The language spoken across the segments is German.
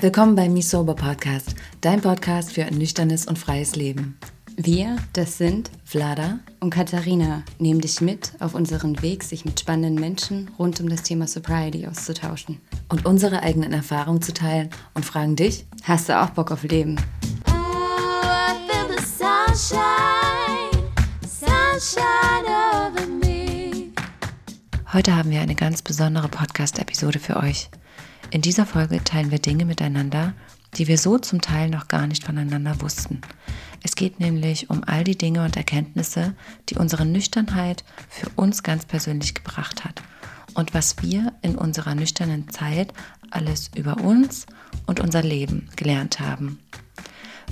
Willkommen beim Me Sober Podcast, dein Podcast für ein nüchternes und freies Leben. Wir, das sind Vlada und Katharina, nehmen dich mit auf unseren Weg, sich mit spannenden Menschen rund um das Thema Sobriety auszutauschen. und unsere eigenen Erfahrungen zu teilen und fragen dich, Hast du auch Bock auf Leben? Ooh, I feel the sunshine, Heute haben wir eine ganz besondere Podcast-Episode für euch. In dieser Folge teilen wir Dinge miteinander, die wir so zum Teil noch gar nicht voneinander wussten. Es geht nämlich um all die Dinge und Erkenntnisse, die unsere Nüchternheit für uns ganz persönlich gebracht hat und was wir in unserer nüchternen Zeit alles über uns und unser Leben gelernt haben.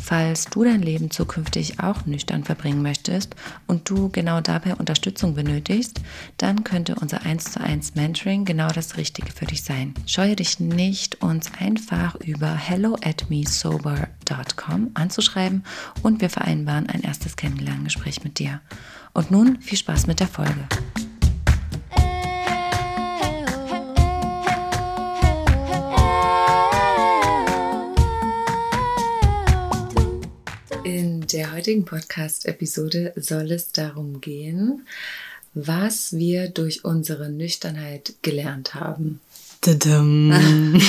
Falls du dein Leben zukünftig auch nüchtern verbringen möchtest und du genau dabei Unterstützung benötigst, dann könnte unser 1 zu 1 Mentoring genau das Richtige für dich sein. Scheue dich nicht, uns einfach über hello at mesober.com anzuschreiben und wir vereinbaren ein erstes Kennenlerngespräch mit dir. Und nun viel Spaß mit der Folge. Der heutigen Podcast-Episode soll es darum gehen, was wir durch unsere Nüchternheit gelernt haben.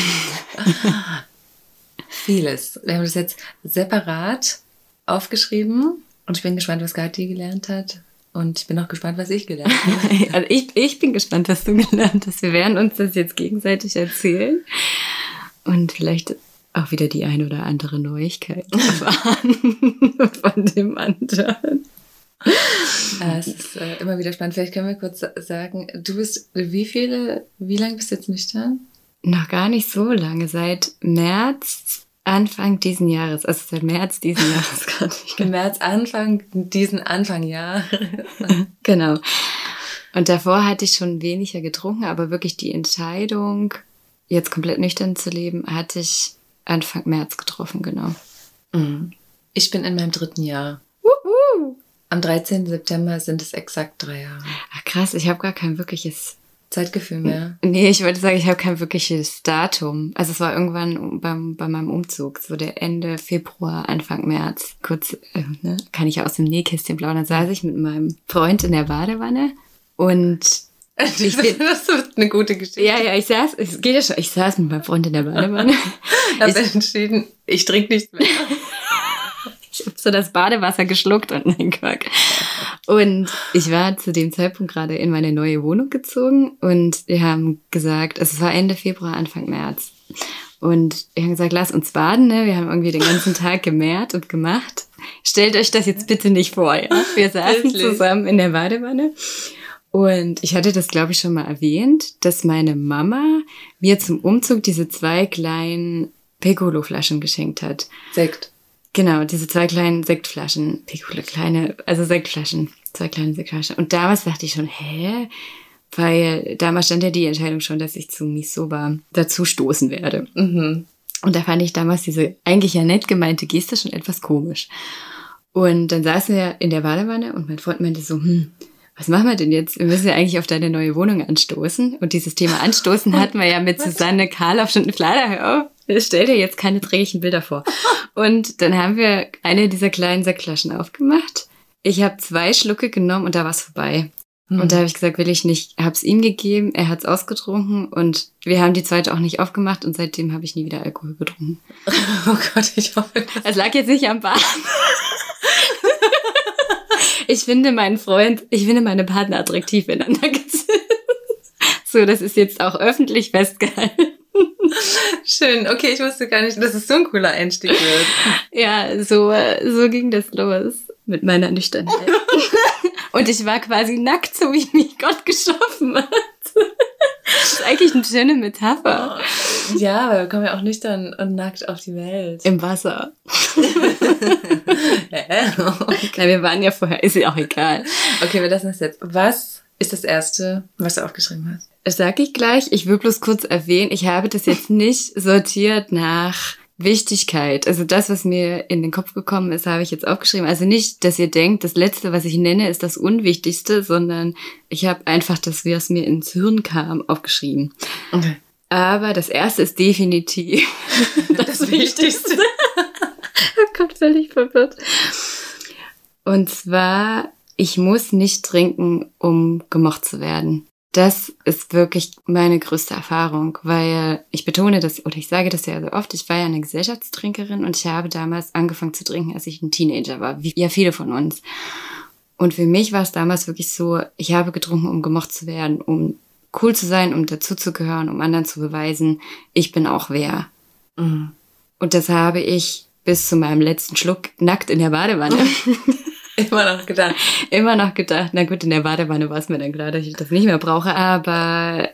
Vieles. Wir haben das jetzt separat aufgeschrieben und ich bin gespannt, was Gati gelernt hat. Und ich bin auch gespannt, was ich gelernt habe. Also ich, ich bin gespannt, was du gelernt hast. Wir werden uns das jetzt gegenseitig erzählen und vielleicht auch wieder die ein oder andere Neuigkeit erfahren von dem anderen. Äh, es ist äh, immer wieder spannend. Vielleicht können wir kurz sa- sagen, du bist, wie viele, wie lange bist du jetzt nüchtern? Noch gar nicht so lange, seit März, Anfang diesen Jahres, also seit März diesen Jahres gerade. Im März Anfang, diesen Anfang Jahr. Genau. Und davor hatte ich schon weniger getrunken, aber wirklich die Entscheidung, jetzt komplett nüchtern zu leben, hatte ich Anfang März getroffen, genau. Mhm. Ich bin in meinem dritten Jahr. Am 13. September sind es exakt drei Jahre. Ach krass, ich habe gar kein wirkliches. Zeitgefühl mehr. Nee, ich wollte sagen, ich habe kein wirkliches Datum. Also es war irgendwann beim, bei meinem Umzug, so der Ende Februar, Anfang März. Kurz, äh, ne, kann ich aus dem Nähkästchen plaudern. Dann saß ich mit meinem Freund in der Badewanne und Ich bin, das wird eine gute Geschichte. ja, ja, ich saß, es geht ja schon, ich saß mit meinem Freund in der Badewanne. Ich habe entschieden, ich trinke nicht mehr. Ich habe so das Badewasser geschluckt und nein, Quark. Und ich war zu dem Zeitpunkt gerade in meine neue Wohnung gezogen und wir haben gesagt, also es war Ende Februar, Anfang März. Und wir haben gesagt, lass uns baden, ne? Wir haben irgendwie den ganzen Tag gemehrt und gemacht. Stellt euch das jetzt bitte nicht vor, ja? Wir saßen zusammen in der Badewanne. Und ich hatte das, glaube ich, schon mal erwähnt, dass meine Mama mir zum Umzug diese zwei kleinen Piccolo-Flaschen geschenkt hat. Sekt. Genau, diese zwei kleinen Sektflaschen, Piccolo, kleine, also Sektflaschen, zwei kleine Sektflaschen. Und damals dachte ich schon, hä? Weil damals stand ja die Entscheidung schon, dass ich zu Misoba dazu stoßen werde. Mhm. Und da fand ich damals diese eigentlich ja nett gemeinte Geste schon etwas komisch. Und dann saßen wir in der Badewanne und mein Freund meinte so, hm, was machen wir denn jetzt? Wir müssen ja eigentlich auf deine neue Wohnung anstoßen. Und dieses Thema Anstoßen hatten wir ja mit Susanne Karloff schon. Klar, hör auf. Stell dir jetzt keine dreckigen Bilder vor. Und dann haben wir eine dieser kleinen Sektflaschen aufgemacht. Ich habe zwei Schlucke genommen und da war's vorbei. Und da habe ich gesagt, will ich nicht. Hab's ihm gegeben, er hat's ausgetrunken und wir haben die zweite auch nicht aufgemacht und seitdem habe ich nie wieder Alkohol getrunken. Oh Gott, ich hoffe, Es lag jetzt nicht am Bad. ich finde meinen Freund, ich finde meine Partner attraktiv ineinander gesetzt. So, das ist jetzt auch öffentlich festgehalten. schön. Okay, ich wusste gar nicht, dass es so ein cooler Einstieg wird. Ja, so, so ging das los mit meiner Nüchternheit. Und ich war quasi nackt, so wie mich Gott geschaffen hat. Das ist eigentlich eine schöne Metapher. Ja, aber wir kommen ja auch nüchtern und nackt auf die Welt. Im Wasser. Hä? Na, wir waren ja vorher, ist ja auch egal. Okay, wir lassen das jetzt. Was ist das Erste, was du aufgeschrieben hast? Das sag ich gleich. Ich will bloß kurz erwähnen, ich habe das jetzt nicht sortiert nach Wichtigkeit. Also das, was mir in den Kopf gekommen ist, habe ich jetzt aufgeschrieben. Also nicht, dass ihr denkt, das Letzte, was ich nenne, ist das Unwichtigste, sondern ich habe einfach das, wie es mir ins Hirn kam, aufgeschrieben. Okay. Aber das Erste ist definitiv Das Wichtigste. oh Gott, völlig verwirrt. Und zwar, ich muss nicht trinken, um gemocht zu werden. Das ist wirklich meine größte Erfahrung, weil ich betone das, oder ich sage das ja so oft, ich war ja eine Gesellschaftstrinkerin und ich habe damals angefangen zu trinken, als ich ein Teenager war, wie ja viele von uns. Und für mich war es damals wirklich so, ich habe getrunken, um gemocht zu werden, um cool zu sein, um dazuzugehören, um anderen zu beweisen, ich bin auch wer. Mhm. Und das habe ich bis zu meinem letzten Schluck nackt in der Badewanne Immer noch gedacht. immer noch gedacht, na gut, in der Badewanne war es mir dann klar, dass ich das nicht mehr brauche. Aber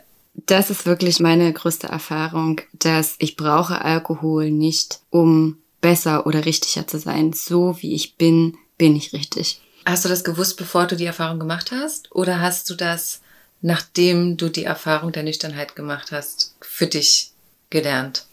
das ist wirklich meine größte Erfahrung, dass ich brauche Alkohol nicht, um besser oder richtiger zu sein. So wie ich bin, bin ich richtig. Hast du das gewusst, bevor du die Erfahrung gemacht hast? Oder hast du das, nachdem du die Erfahrung der Nüchternheit gemacht hast, für dich gelernt?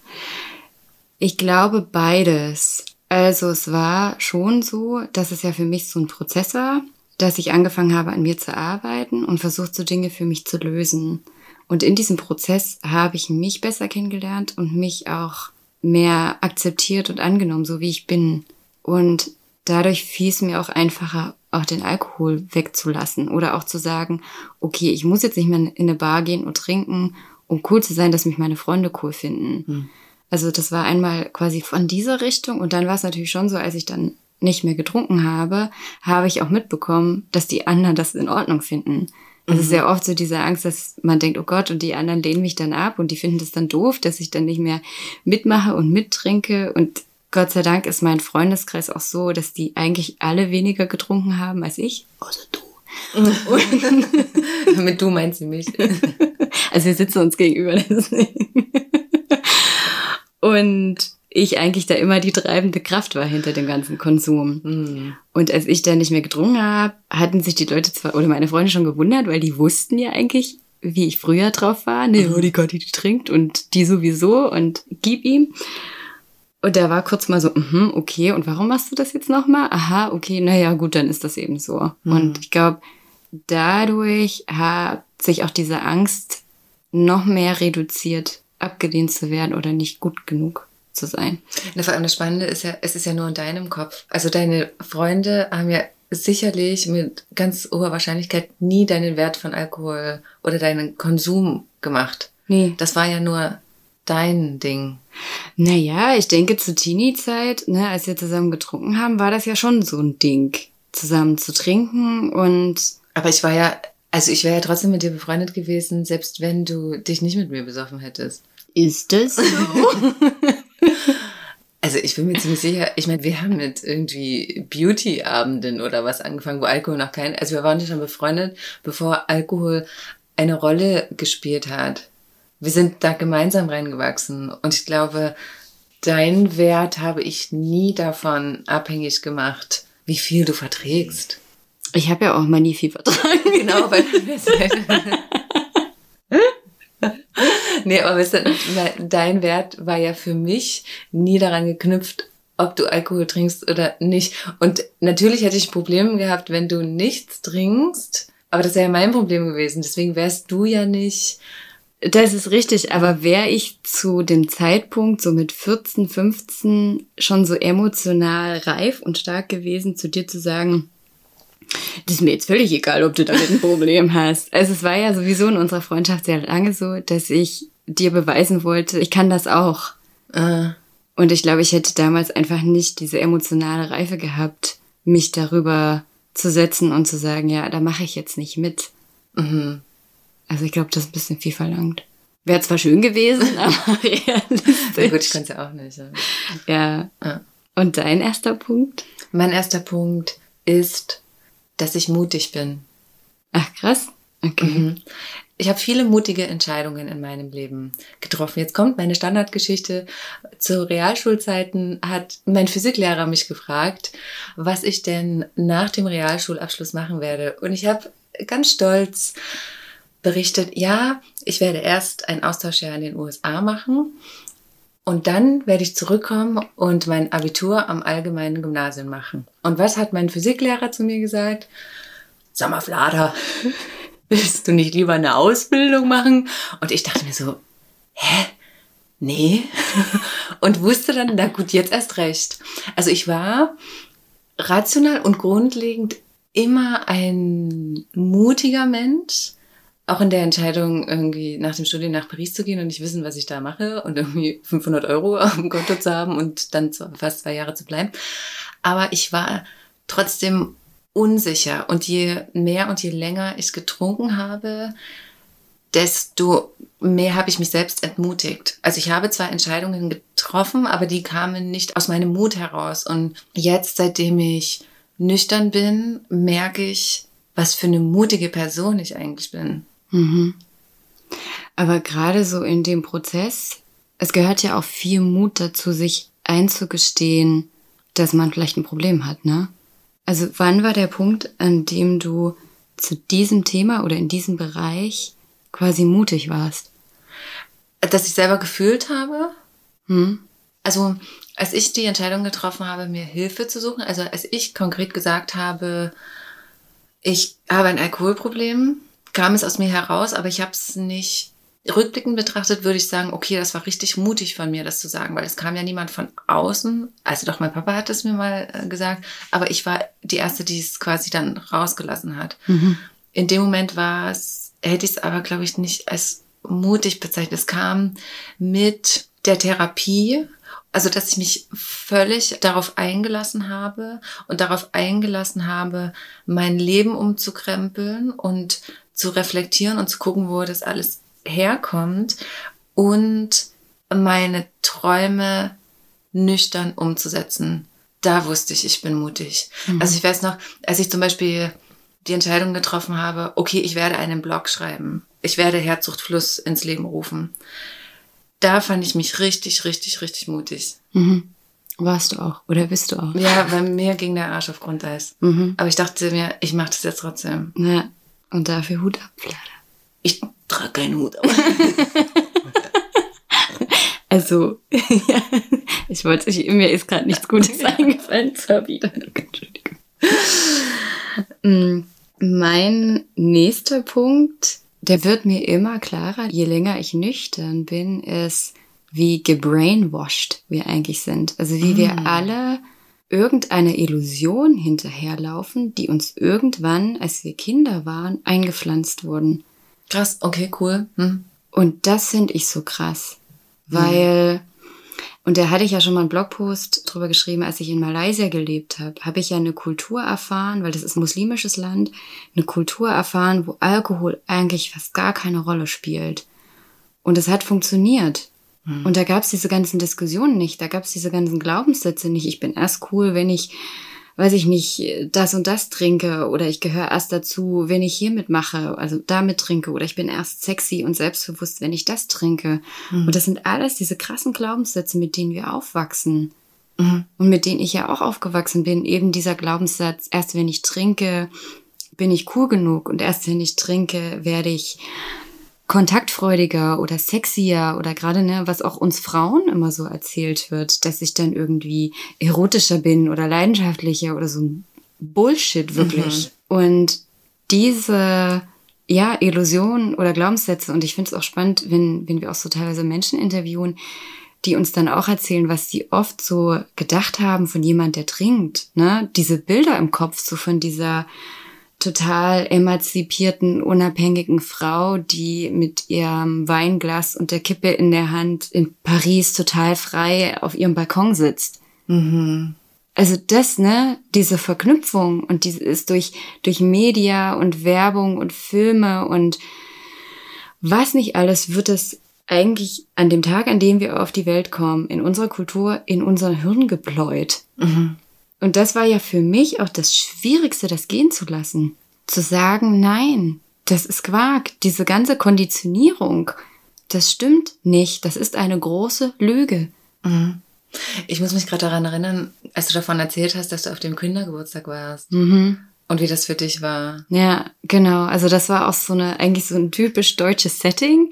Ich glaube beides. Also es war schon so, dass es ja für mich so ein Prozess war, dass ich angefangen habe, an mir zu arbeiten und versucht, so Dinge für mich zu lösen. Und in diesem Prozess habe ich mich besser kennengelernt und mich auch mehr akzeptiert und angenommen, so wie ich bin. Und dadurch fiel es mir auch einfacher, auch den Alkohol wegzulassen oder auch zu sagen, okay, ich muss jetzt nicht mehr in eine Bar gehen und trinken, um cool zu sein, dass mich meine Freunde cool finden. Also das war einmal quasi von dieser Richtung und dann war es natürlich schon so, als ich dann nicht mehr getrunken habe, habe ich auch mitbekommen, dass die anderen das in Ordnung finden. Es ist sehr oft so diese Angst, dass man denkt, oh Gott, und die anderen lehnen mich dann ab und die finden das dann doof, dass ich dann nicht mehr mitmache und mittrinke. Und Gott sei Dank ist mein Freundeskreis auch so, dass die eigentlich alle weniger getrunken haben als ich. Außer du. Mit du meinst du mich. Also wir sitzen uns gegenüber. Deswegen. Und ich eigentlich da immer die treibende Kraft war hinter dem ganzen Konsum. Mhm. Und als ich dann nicht mehr getrunken habe, hatten sich die Leute zwar oder meine Freunde schon gewundert, weil die wussten ja eigentlich, wie ich früher drauf war. Ne, oh, die Gotti, die trinkt und die sowieso und gib ihm. Und da war kurz mal so, mhm, okay, und warum machst du das jetzt nochmal? Aha, okay, naja, gut, dann ist das eben so. Und ich glaube, dadurch hat sich auch diese Angst noch mehr reduziert, abgelehnt zu werden oder nicht gut genug zu sein. Na, vor allem das Spannende ist ja, es ist ja nur in deinem Kopf. Also deine Freunde haben ja sicherlich mit ganz hoher Wahrscheinlichkeit nie deinen Wert von Alkohol oder deinen Konsum gemacht. Nee. Das war ja nur dein Ding. Naja, ich denke zur Teenie-Zeit, ne, als wir zusammen getrunken haben, war das ja schon so ein Ding, zusammen zu trinken und Aber ich war ja, also ich wäre ja trotzdem mit dir befreundet gewesen, selbst wenn du dich nicht mit mir besoffen hättest. Ist das so? Also ich bin mir ziemlich sicher, ich meine, wir haben mit irgendwie Beauty-Abenden oder was angefangen, wo Alkohol noch kein, also wir waren schon befreundet, bevor Alkohol eine Rolle gespielt hat. Wir sind da gemeinsam reingewachsen und ich glaube, dein Wert habe ich nie davon abhängig gemacht, wie viel du verträgst. Ich habe ja auch mal nie viel vertragen. Genau, weil Nee, aber weißt du, dein Wert war ja für mich nie daran geknüpft, ob du Alkohol trinkst oder nicht. Und natürlich hätte ich Probleme gehabt, wenn du nichts trinkst. Aber das wäre ja mein Problem gewesen. Deswegen wärst du ja nicht. Das ist richtig, aber wäre ich zu dem Zeitpunkt, so mit 14, 15, schon so emotional reif und stark gewesen, zu dir zu sagen, das ist mir jetzt völlig egal, ob du damit ein Problem hast. Also es war ja sowieso in unserer Freundschaft sehr lange so, dass ich dir beweisen wollte, ich kann das auch. Äh, Und ich glaube, ich hätte damals einfach nicht diese emotionale Reife gehabt, mich darüber zu setzen und zu sagen, ja, da mache ich jetzt nicht mit. mhm. Also ich glaube, das ist ein bisschen viel verlangt. Wäre zwar schön gewesen, aber Na gut, ich kann es ja auch nicht. Ja. Ja. Ja. Und dein erster Punkt? Mein erster Punkt ist, dass ich mutig bin. Ach, krass. Okay. Mhm. Ich habe viele mutige Entscheidungen in meinem Leben getroffen. Jetzt kommt meine Standardgeschichte. Zu Realschulzeiten hat mein Physiklehrer mich gefragt, was ich denn nach dem Realschulabschluss machen werde. Und ich habe ganz stolz berichtet, ja, ich werde erst ein Austauschjahr in den USA machen Und dann werde ich zurückkommen und mein Abitur am allgemeinen Gymnasium machen. Und was hat mein Physiklehrer zu mir gesagt? Vlada, willst du nicht lieber eine Ausbildung machen? Und ich dachte mir so, hä? Nee. und wusste dann, na gut, jetzt erst recht. Also ich war rational und grundlegend immer ein mutiger Mensch auch in der Entscheidung, irgendwie nach dem Studium nach Paris zu gehen und nicht wissen, was ich da mache und irgendwie 500 Euro auf dem Konto zu haben und dann fast zwei Jahre zu bleiben. Aber ich war trotzdem unsicher und je mehr und je länger ich getrunken habe, desto mehr habe ich mich selbst entmutigt. Also ich habe zwar Entscheidungen getroffen, aber die kamen nicht aus meinem Mut heraus. Und jetzt, seitdem ich nüchtern bin, merke ich, was für eine mutige Person ich eigentlich bin. Mhm. Aber gerade so in dem Prozess, es gehört ja auch viel Mut dazu, sich einzugestehen, dass man vielleicht ein Problem hat, ne? Also wann war der Punkt, an dem du zu diesem Thema oder in diesem Bereich quasi mutig warst? Dass ich selber gefühlt habe. Hm? Also als ich die Entscheidung getroffen habe, mir Hilfe zu suchen, also als ich konkret gesagt habe, ich habe ein Alkoholproblem, kam es aus mir heraus, aber ich habe es nicht rückblickend betrachtet, würde ich sagen, okay, das war richtig mutig von mir, das zu sagen, weil es kam ja niemand von außen. Also doch, mein Papa hat es mir mal äh, gesagt, aber ich war die Erste, die es quasi dann rausgelassen hat. Mhm. In dem Moment war es, hätte ich es aber, glaube ich, nicht als mutig bezeichnet. Es kam mit der Therapie, also dass ich mich völlig darauf eingelassen habe und darauf eingelassen habe, mein Leben umzukrempeln und zu reflektieren und zu gucken, wo das alles herkommt und meine Träume nüchtern umzusetzen. Da wusste ich, ich bin mutig. Mhm. Also ich weiß noch, als ich zum Beispiel die Entscheidung getroffen habe, okay, ich werde einen Blog schreiben. Ich werde Herzsuchtfluss ins Leben rufen. Da fand ich mich richtig, richtig, richtig mutig. Mhm. Warst du auch oder bist du auch? Ja, bei mir ging der Arsch auf Grundeis. Mhm. Aber ich dachte mir, ich mache das jetzt trotzdem. Ja. Und dafür Hut ab, Vlada. Ich trage keinen Hut also, ja, ich wollte, ich, mir ist gerade nichts Gutes eingefallen zur Erwiderung. Entschuldigung. Mm, mein nächster Punkt, der wird mir immer klarer, je länger ich nüchtern bin, ist, wie gebrainwashed wir eigentlich sind. Also wie mm. wir alle irgendeiner Illusion hinterherlaufen, die uns irgendwann, als wir Kinder waren, eingepflanzt wurden. Krass, okay, cool. Hm. Und das finde ich so krass, weil, hm. und da hatte ich ja schon mal einen Blogpost drüber geschrieben, als ich in Malaysia gelebt habe, habe ich ja eine Kultur erfahren, weil das ist ein muslimisches Land, eine Kultur erfahren, wo Alkohol eigentlich fast gar keine Rolle spielt. Und es hat funktioniert. Mhm. Und da gab es diese ganzen Diskussionen nicht, da gab es diese ganzen Glaubenssätze nicht. Ich bin erst cool, wenn ich, weiß ich nicht, das und das trinke oder ich gehöre erst dazu, wenn ich hier mitmache, also damit trinke oder ich bin erst sexy und selbstbewusst, wenn ich das trinke. Mhm. Und das sind alles diese krassen Glaubenssätze, mit denen wir aufwachsen. Mhm. Und mit denen ich ja auch aufgewachsen bin, eben dieser Glaubenssatz, erst wenn ich trinke, bin ich cool genug und erst wenn ich trinke, werde ich kontaktfreudiger oder sexier oder gerade, ne, was auch uns Frauen immer so erzählt wird, dass ich dann irgendwie erotischer bin oder leidenschaftlicher oder so ein Bullshit wirklich. Mhm. Und diese, ja, Illusionen oder Glaubenssätze, und ich finde es auch spannend, wenn, wenn wir auch so teilweise Menschen interviewen, die uns dann auch erzählen, was sie oft so gedacht haben von jemand, der trinkt, ne? Diese Bilder im Kopf, so von dieser, total emanzipierten, unabhängigen Frau, die mit ihrem Weinglas und der Kippe in der Hand in Paris total frei auf ihrem Balkon sitzt. Mhm. Also das, ne, diese Verknüpfung und diese ist durch, durch Media und Werbung und Filme und was nicht alles wird es eigentlich an dem Tag, an dem wir auf die Welt kommen, in unserer Kultur, in unser Hirn gepläut. Mhm. Und das war ja für mich auch das Schwierigste, das gehen zu lassen. Zu sagen, nein, das ist Quark. Diese ganze Konditionierung, das stimmt nicht. Das ist eine große Lüge. Mhm. Ich muss mich gerade daran erinnern, als du davon erzählt hast, dass du auf dem Kindergeburtstag warst. Mhm. Und wie das für dich war. Ja, genau. Also das war auch so eine, eigentlich so ein typisch deutsches Setting.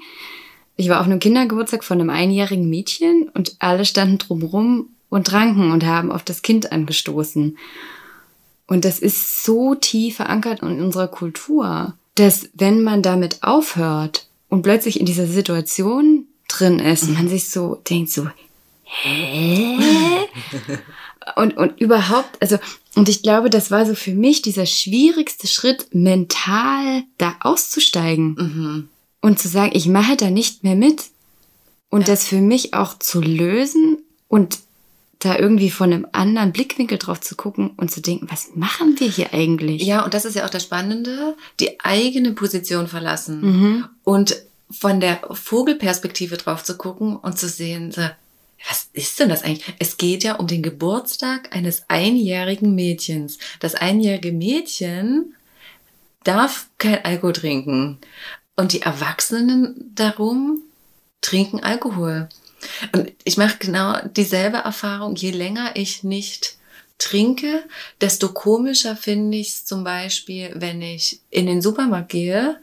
Ich war auf einem Kindergeburtstag von einem einjährigen Mädchen und alle standen drumrum und tranken und haben auf das Kind angestoßen. Und das ist so tief verankert in unserer Kultur, dass wenn man damit aufhört und plötzlich in dieser Situation drin ist, man sich so denkt so, hä? und, und überhaupt, also, und ich glaube, das war so für mich dieser schwierigste Schritt, mental da auszusteigen Mhm. und zu sagen, ich mache da nicht mehr mit. Und Ja. das für mich auch zu lösen und da irgendwie von einem anderen Blickwinkel drauf zu gucken und zu denken, was machen wir hier eigentlich? Ja, und das ist ja auch das Spannende, die eigene Position verlassen Mhm. und von der Vogelperspektive drauf zu gucken und zu sehen, so, was ist denn das eigentlich? Es geht ja um den Geburtstag eines einjährigen Mädchens. Das einjährige Mädchen darf kein Alkohol trinken. Und die Erwachsenen darum trinken Alkohol. Und ich mache genau dieselbe Erfahrung, je länger ich nicht trinke, desto komischer finde ich es zum Beispiel, wenn ich in den Supermarkt gehe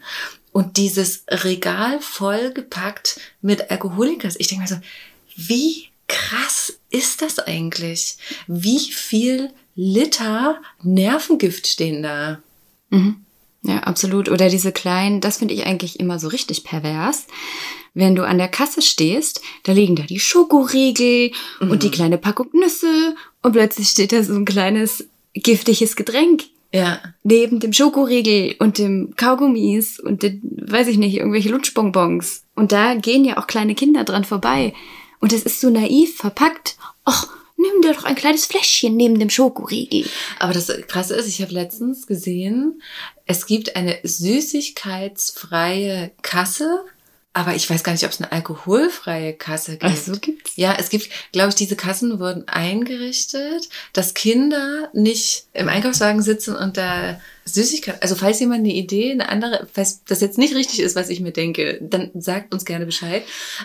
und dieses Regal vollgepackt mit Alkoholikers. Ich denke mir so, wie krass ist das eigentlich? Wie viel Liter Nervengift stehen da? Mhm. Ja, absolut. Oder diese kleinen, das finde ich eigentlich immer so richtig pervers. Wenn du an der Kasse stehst, da liegen da die Schokoriegel und die kleine Packung Nüsse und plötzlich steht da so ein kleines giftiges Getränk Ja, neben dem Schokoriegel und dem Kaugummis und den, weiß ich nicht, irgendwelche Lutschbonbons. Und da gehen ja auch kleine Kinder dran vorbei. Und das ist so naiv verpackt. Och, nimm dir doch ein kleines Fläschchen neben dem Schokoriegel. aber das Krasse ist, ich habe letztens gesehen, es gibt eine süßigkeitsfreie Kasse, aber ich weiß gar nicht, ob es eine alkoholfreie Kasse gibt. Ach so gibt's. Ja, es gibt, glaube ich, diese Kassen wurden eingerichtet, dass Kinder nicht im Einkaufswagen sitzen und da Süßigkeiten, also falls jemand eine Idee, eine andere, falls das jetzt nicht richtig ist, was ich mir denke, dann sagt uns gerne Bescheid.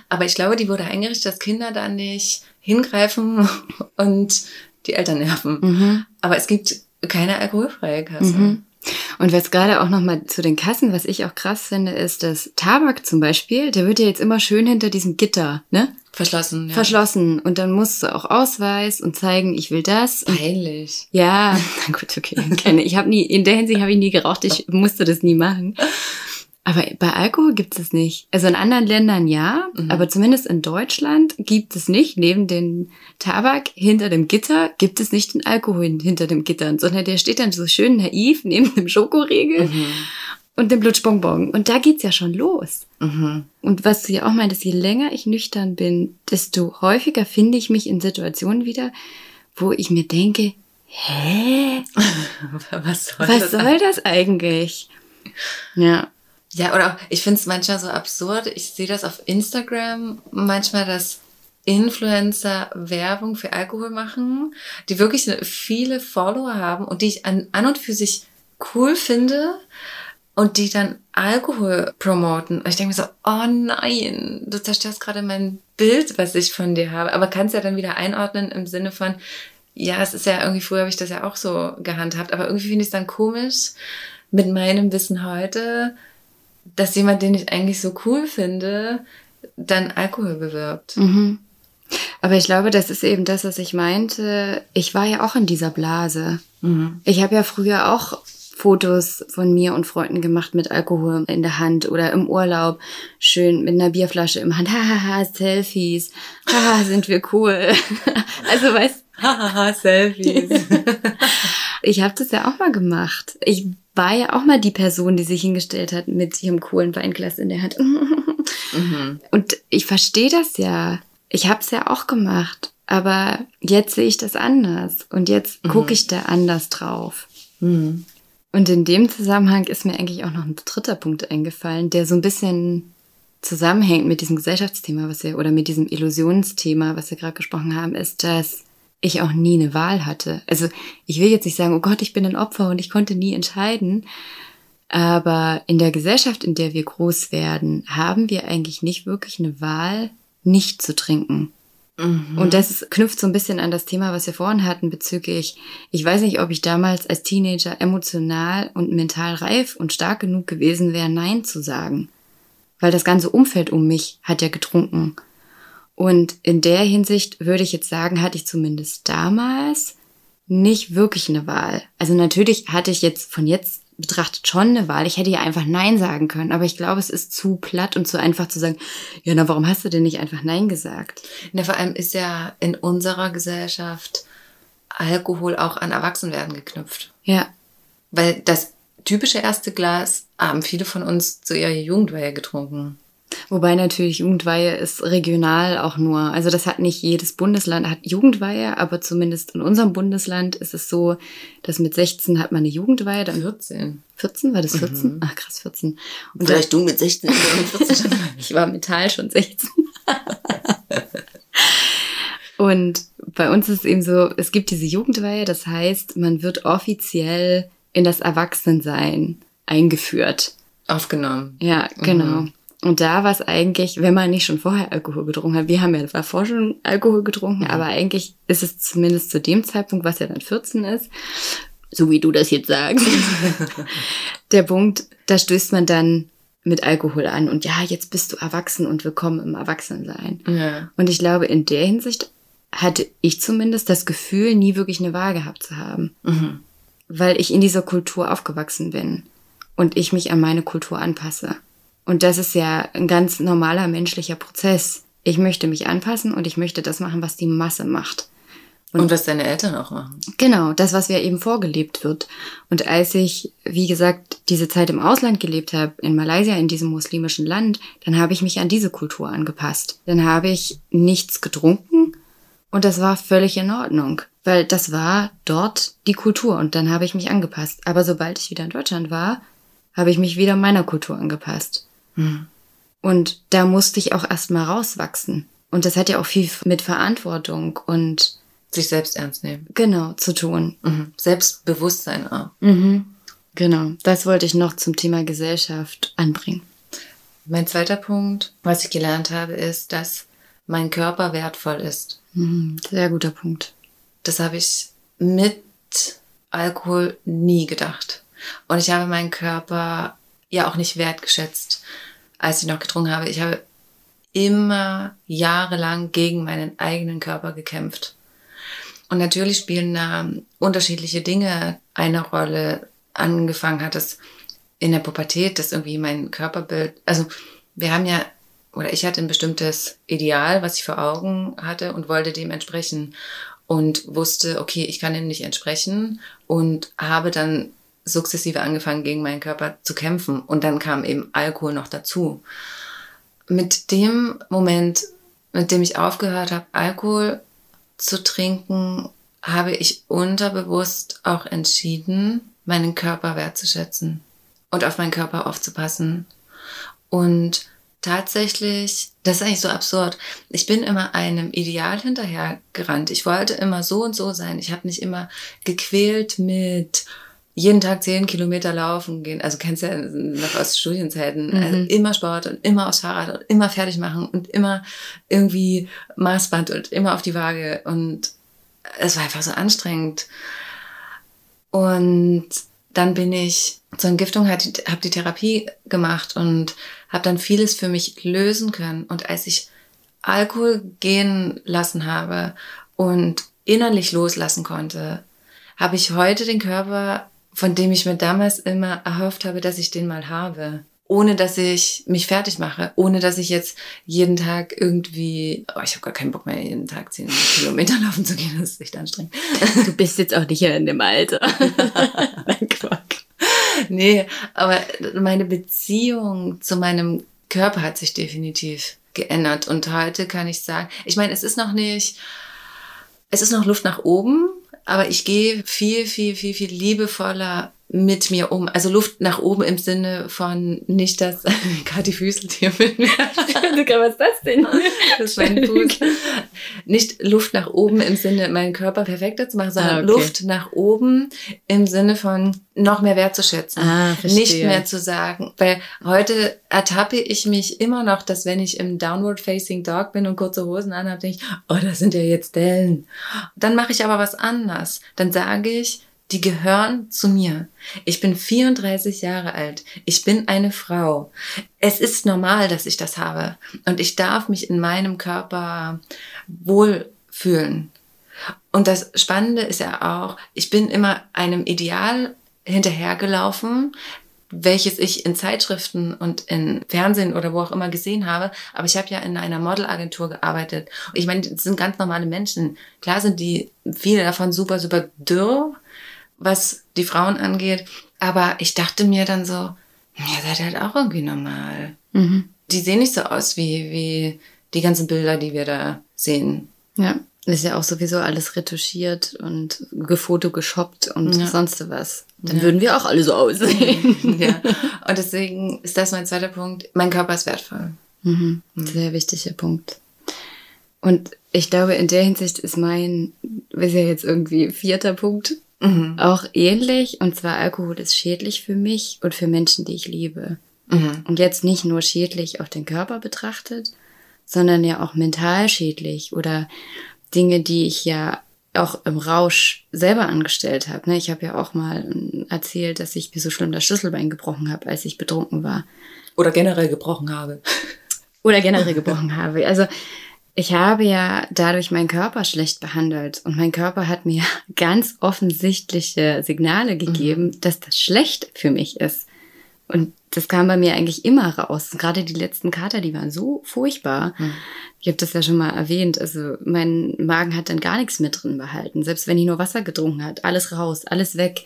Aber ich glaube, die wurde eingerichtet, dass Kinder da nicht hingreifen und die Eltern nerven. Mhm. Aber es gibt keine alkoholfreie Kasse. Und was gerade auch nochmal zu den Kassen, was ich auch krass finde, ist, dass Tabak zum Beispiel, der wird ja jetzt immer schön hinter diesem Gitter, ne? Verschlossen. Ja. Verschlossen. Und dann musst du auch Ausweis und zeigen, ich will das. Peinlich. ja, na gut, okay. Keine, ich habe nie, in der Hinsicht habe ich nie geraucht, ich musste das nie machen. Aber bei Alkohol gibt es nicht. Also in anderen Ländern ja, aber zumindest in Deutschland gibt es nicht. Neben dem Tabak hinter dem Gitter gibt es nicht den Alkohol hinter dem Gitter, sondern der steht dann so schön naiv neben dem Schokoriegel und dem Blutschbonbon. Und da geht's ja schon los. Mhm. Und was du ja auch meintest, je länger ich nüchtern bin, desto häufiger finde ich mich in Situationen wieder, wo ich mir denke, hä? Was soll Was das soll das eigentlich? Ja. Ja, oder auch, ich finde es manchmal so absurd. Ich sehe das auf Instagram manchmal, dass Influencer Werbung für Alkohol machen, die wirklich viele Follower haben und die ich an, an und für sich cool finde und die dann Alkohol promoten. Und ich denke mir so, oh nein, du zerstörst gerade mein Bild, was ich von dir habe. Aber kannst ja dann wieder einordnen im Sinne von, ja, es ist ja irgendwie, früher habe ich das ja auch so gehandhabt, aber irgendwie finde ich es dann komisch mit meinem Wissen heute, dass jemand, den ich eigentlich so cool finde, dann Alkohol bewirbt. Mhm. Aber ich glaube, das ist eben das, was ich meinte. Ich war ja auch in dieser Blase. Mhm. Ich habe ja früher auch Fotos von mir und Freunden gemacht mit Alkohol in der Hand oder im Urlaub schön mit einer Bierflasche im Hand. Hahaha, Selfies. Haha, sind wir cool. also weißt Hahaha, Selfies. ich habe das ja auch mal gemacht. Ich war ja auch mal die Person, die sich hingestellt hat mit ihrem coolen Weinglas in der Hand. mhm. Und ich verstehe das ja. Ich habe es ja auch gemacht. Aber jetzt sehe ich das anders. Und jetzt gucke ich da anders drauf. Mhm. Und in dem Zusammenhang ist mir eigentlich auch noch ein dritter Punkt eingefallen, der so ein bisschen zusammenhängt mit diesem Gesellschaftsthema, was wir, oder mit diesem Illusionsthema, was wir gerade gesprochen haben, ist, dass ich auch nie eine Wahl hatte. Also ich will jetzt nicht sagen, oh Gott, ich bin ein Opfer und ich konnte nie entscheiden. Aber in der Gesellschaft, in der wir groß werden, haben wir eigentlich nicht wirklich eine Wahl, nicht zu trinken. Mhm. Und das knüpft so ein bisschen an das Thema, was wir vorhin hatten bezüglich, ich weiß nicht, ob ich damals als Teenager emotional und mental reif und stark genug gewesen wäre, Nein zu sagen. weil das ganze Umfeld um mich hat ja getrunken. Und in der Hinsicht würde ich jetzt sagen, hatte ich zumindest damals nicht wirklich eine Wahl. Also natürlich hatte ich jetzt von jetzt betrachtet schon eine Wahl. Ich hätte ja einfach Nein sagen können, aber ich glaube, es ist zu platt und zu einfach zu sagen, ja, na, warum hast du denn nicht einfach Nein gesagt? Na, vor allem ist ja in unserer Gesellschaft Alkohol auch an Erwachsenwerden geknüpft. Ja, Weil das typische erste Glas haben viele von uns zu ihrer Jugendweihe getrunken. Wobei natürlich Jugendweihe ist regional auch nur. Also das hat nicht jedes Bundesland hat Jugendweihe, aber zumindest in unserem Bundesland ist es so, dass mit 16 hat man eine Jugendweihe, dann 14. 14, war das 14? Ach krass, 14. Und Vielleicht du mit 16 oder mit 14 schon. Ich war mental schon 16. Und bei uns ist es eben so, es gibt diese Jugendweihe, das heißt, man wird offiziell in das Erwachsensein eingeführt. Aufgenommen. Ja, genau. Und da war es eigentlich, wenn man nicht schon vorher Alkohol getrunken hat, wir haben ja davor schon Alkohol getrunken, aber eigentlich ist es zumindest zu dem Zeitpunkt, was ja dann 14 ist, so wie du das jetzt sagst, der Punkt, da stößt man dann mit Alkohol an und ja, jetzt bist du erwachsen und willkommen im Erwachsensein. Ja. Und ich glaube, in der Hinsicht hatte ich zumindest das Gefühl, nie wirklich eine Wahl gehabt zu haben. Weil ich in dieser Kultur aufgewachsen bin und ich mich an meine Kultur anpasse. Und das ist ja ein ganz normaler menschlicher Prozess. Ich möchte mich anpassen und ich möchte das machen, was die Masse macht. Und, was deine Eltern auch machen. Genau, das, was mir eben vorgelebt wird. Und als ich, wie gesagt, diese Zeit im Ausland gelebt habe, in Malaysia, in diesem muslimischen Land, dann habe ich mich an diese Kultur angepasst. Dann habe ich nichts getrunken und das war völlig in Ordnung, weil das war dort die Kultur und dann habe ich mich angepasst. Aber sobald ich wieder in Deutschland war, habe ich mich wieder meiner Kultur angepasst. Und da musste ich auch erstmal rauswachsen. Und das hat ja auch viel mit Verantwortung und Sich selbst ernst nehmen. genau zu tun. Mhm. Selbstbewusstsein auch. Genau, das wollte ich noch zum Thema Gesellschaft anbringen. Mein zweiter Punkt, was ich gelernt habe, ist, dass mein Körper wertvoll ist. Mhm, sehr guter Punkt. Das habe ich mit Alkohol nie gedacht. Und ich habe meinen Körper ja auch nicht wertgeschätzt, als ich noch getrunken habe. Ich habe immer jahrelang gegen meinen eigenen Körper gekämpft. Und natürlich spielen da unterschiedliche Dinge eine Rolle. Angefangen hat es in der Pubertät, dass irgendwie mein Körperbild, also wir haben ja, oder ich hatte ein bestimmtes Ideal, was ich vor Augen hatte und wollte dem entsprechen und wusste, okay, ich kann dem nicht entsprechen und habe dann sukzessive angefangen, gegen meinen Körper zu kämpfen. Und dann kam eben Alkohol noch dazu. Mit dem Moment, mit dem ich aufgehört habe, Alkohol zu trinken, habe ich unterbewusst auch entschieden, meinen Körper wertzuschätzen und auf meinen Körper aufzupassen. Und tatsächlich, das ist eigentlich so absurd. Ich bin immer einem Ideal hinterhergerannt. Ich wollte immer so und so sein. Ich habe mich immer gequält mit jeden Tag zehn Kilometer laufen gehen. Also kennst ja noch aus Studienzeiten. Also immer Sport und immer aufs Fahrrad und immer fertig machen und immer irgendwie Maßband und immer auf die Waage. Und es war einfach so anstrengend. Und dann bin ich zur Entgiftung, habe die Therapie gemacht und habe dann vieles für mich lösen können. Und als ich Alkohol gehen lassen habe und innerlich loslassen konnte, habe ich heute den Körper, von dem ich mir damals immer erhofft habe, dass ich den mal habe. Ohne dass ich mich fertig mache, ohne dass ich jetzt jeden Tag irgendwie, oh, ich habe gar keinen Bock mehr, jeden Tag zehn Kilometer laufen zu gehen, das ist echt anstrengend. Du bist jetzt auch nicht mehr in dem Alter. Nein, Quack. Nee, aber meine Beziehung zu meinem Körper hat sich definitiv geändert. Und heute kann ich sagen, ich meine, es ist noch nicht, es ist noch Luft nach oben, aber ich gehe viel, viel, viel, viel liebevoller mit mir um. Also Luft nach oben im Sinne von nicht, dass Kathi füßelt hier mit mir. Was ist das denn? Das ist mein Fuß. Nicht Luft nach oben im Sinne, meinen Körper perfekter zu machen, sondern Ah, okay. Luft nach oben im Sinne von noch mehr wertzuschätzen. Ah, verstehe. Nicht mehr zu sagen. Weil heute ertappe ich mich immer noch, dass wenn ich im Downward Facing Dog bin und kurze Hosen anhabe, denke ich, oh, das sind ja jetzt Dellen. Dann mache ich aber was anders. Dann sage ich, die gehören zu mir. Ich bin 34 Jahre alt. Ich bin eine Frau. Es ist normal, dass ich das habe. Und ich darf mich in meinem Körper wohlfühlen. Und das Spannende ist ja auch, ich bin immer einem Ideal hinterhergelaufen, welches ich in Zeitschriften und in Fernsehen oder wo auch immer gesehen habe. Aber ich habe ja in einer Modelagentur gearbeitet. Ich meine, das sind ganz normale Menschen. Klar sind die, viele davon super, super dürr, was die Frauen angeht. Aber ich dachte mir dann so, ihr seid halt auch irgendwie normal. Mhm. Die sehen nicht so aus wie, wie die ganzen Bilder, die wir da sehen. Ja. Ist ja auch sowieso alles retuschiert und gefoto geshoppt und Ja. sonst was. Dann Ja. würden wir auch alle so aussehen. ja. Und deswegen ist das mein zweiter Punkt. Mein Körper ist wertvoll. Mhm. Sehr wichtiger Punkt. Und ich glaube, in der Hinsicht ist mein, ist ja jetzt irgendwie vierter Punkt, Mhm. auch ähnlich. Und zwar Alkohol ist schädlich für mich und für Menschen, die ich liebe. Mhm. Und jetzt nicht nur schädlich auf den Körper betrachtet, sondern ja auch mental schädlich oder Dinge, die ich ja auch im Rausch selber angestellt habe. ne? Ich habe ja auch mal ähm, erzählt, dass ich mir so schlimm das Schlüsselbein gebrochen habe, als ich betrunken war. Oder generell gebrochen habe. Oder generell gebrochen habe. Also ich habe ja dadurch meinen Körper schlecht behandelt und mein Körper hat mir ganz offensichtliche Signale gegeben, dass das schlecht für mich ist. Und das kam bei mir eigentlich immer raus. Gerade die letzten Kater, die waren so furchtbar. Ich habe das ja schon mal erwähnt. Also mein Magen hat dann gar nichts mehr drin behalten. Selbst wenn ich nur Wasser getrunken hat, alles raus, alles weg.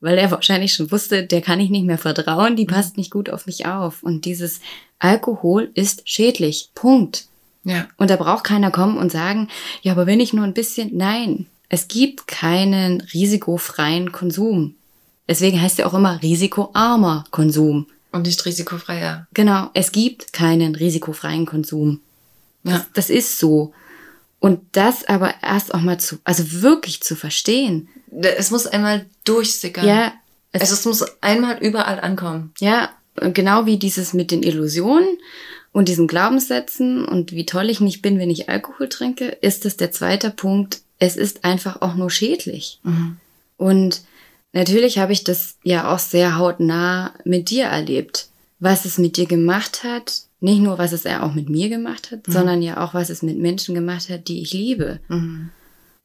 Weil er wahrscheinlich schon wusste, der kann ich nicht mehr vertrauen, die passt nicht gut auf mich auf. Und dieses Alkohol ist schädlich. Punkt. Ja. Und da braucht keiner kommen und sagen, ja, aber wenn ich nur ein bisschen, nein, es gibt keinen risikofreien Konsum. Deswegen heißt ja auch immer risikoarmer Konsum. Und nicht risikofreier. Genau, es gibt keinen risikofreien Konsum. Das, Ja. das ist so. Und das aber erst auch mal zu, also wirklich zu verstehen. Es muss einmal durchsickern. Ja, es, Also es muss einmal überall ankommen. ja, genau wie dieses mit den Illusionen und diesen Glaubenssätzen und wie toll ich nicht bin, wenn ich Alkohol trinke, ist es der zweite Punkt. Es ist einfach auch nur schädlich. Und natürlich habe ich das ja auch sehr hautnah mit dir erlebt. Was es mit dir gemacht hat, nicht nur was es ja auch mit mir gemacht hat, sondern ja auch was es mit Menschen gemacht hat, die ich liebe.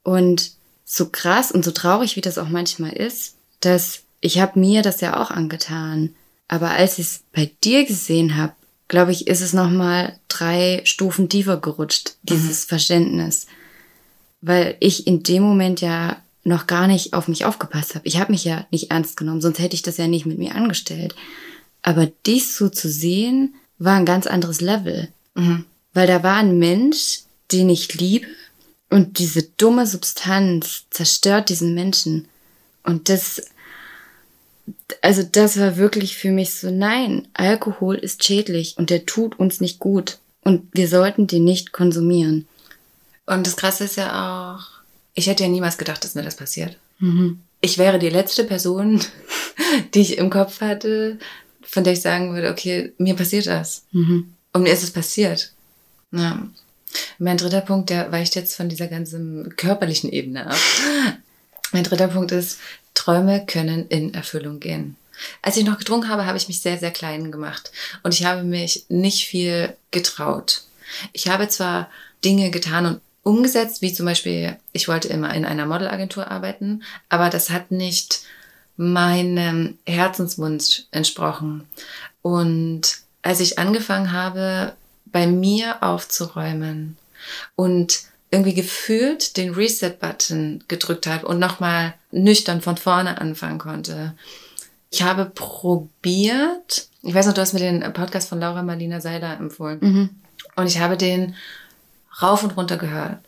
Und so krass und so traurig, wie das auch manchmal ist, dass ich habe mir das ja auch angetan. Aber als ich es bei dir gesehen habe, glaube ich, ist es noch mal drei Stufen tiefer gerutscht, dieses Verständnis. Weil ich in dem Moment ja noch gar nicht auf mich aufgepasst habe. Ich habe mich ja nicht ernst genommen, sonst hätte ich das ja nicht mit mir angestellt. Aber dies so zu sehen, war ein ganz anderes Level. Weil da war ein Mensch, den ich liebe und diese dumme Substanz zerstört diesen Menschen. Und das, also das war wirklich für mich so, nein, Alkohol ist schädlich und der tut uns nicht gut. Und wir sollten den nicht konsumieren. Und das Krasse ist ja auch, ich hätte ja niemals gedacht, dass mir das passiert. Ich wäre die letzte Person, die ich im Kopf hatte, von der ich sagen würde, okay, mir passiert das. Und mir ist es passiert. Ja. Mein dritter Punkt, der weicht jetzt von dieser ganzen körperlichen Ebene ab. Mein dritter Punkt ist, Träume können in Erfüllung gehen. Als ich noch getrunken habe, habe ich mich sehr, sehr klein gemacht. Und ich habe mich nicht viel getraut. Ich habe zwar Dinge getan und umgesetzt, wie zum Beispiel, ich wollte immer in einer Modelagentur arbeiten, aber das hat nicht meinem Herzenswunsch entsprochen. Und als ich angefangen habe, bei mir aufzuräumen und irgendwie gefühlt den Reset-Button gedrückt habe und nochmal nüchtern von vorne anfangen konnte. Ich habe probiert, ich weiß noch, du hast mir den Podcast von Laura Marlina Seiler empfohlen. Und ich habe den rauf und runter gehört.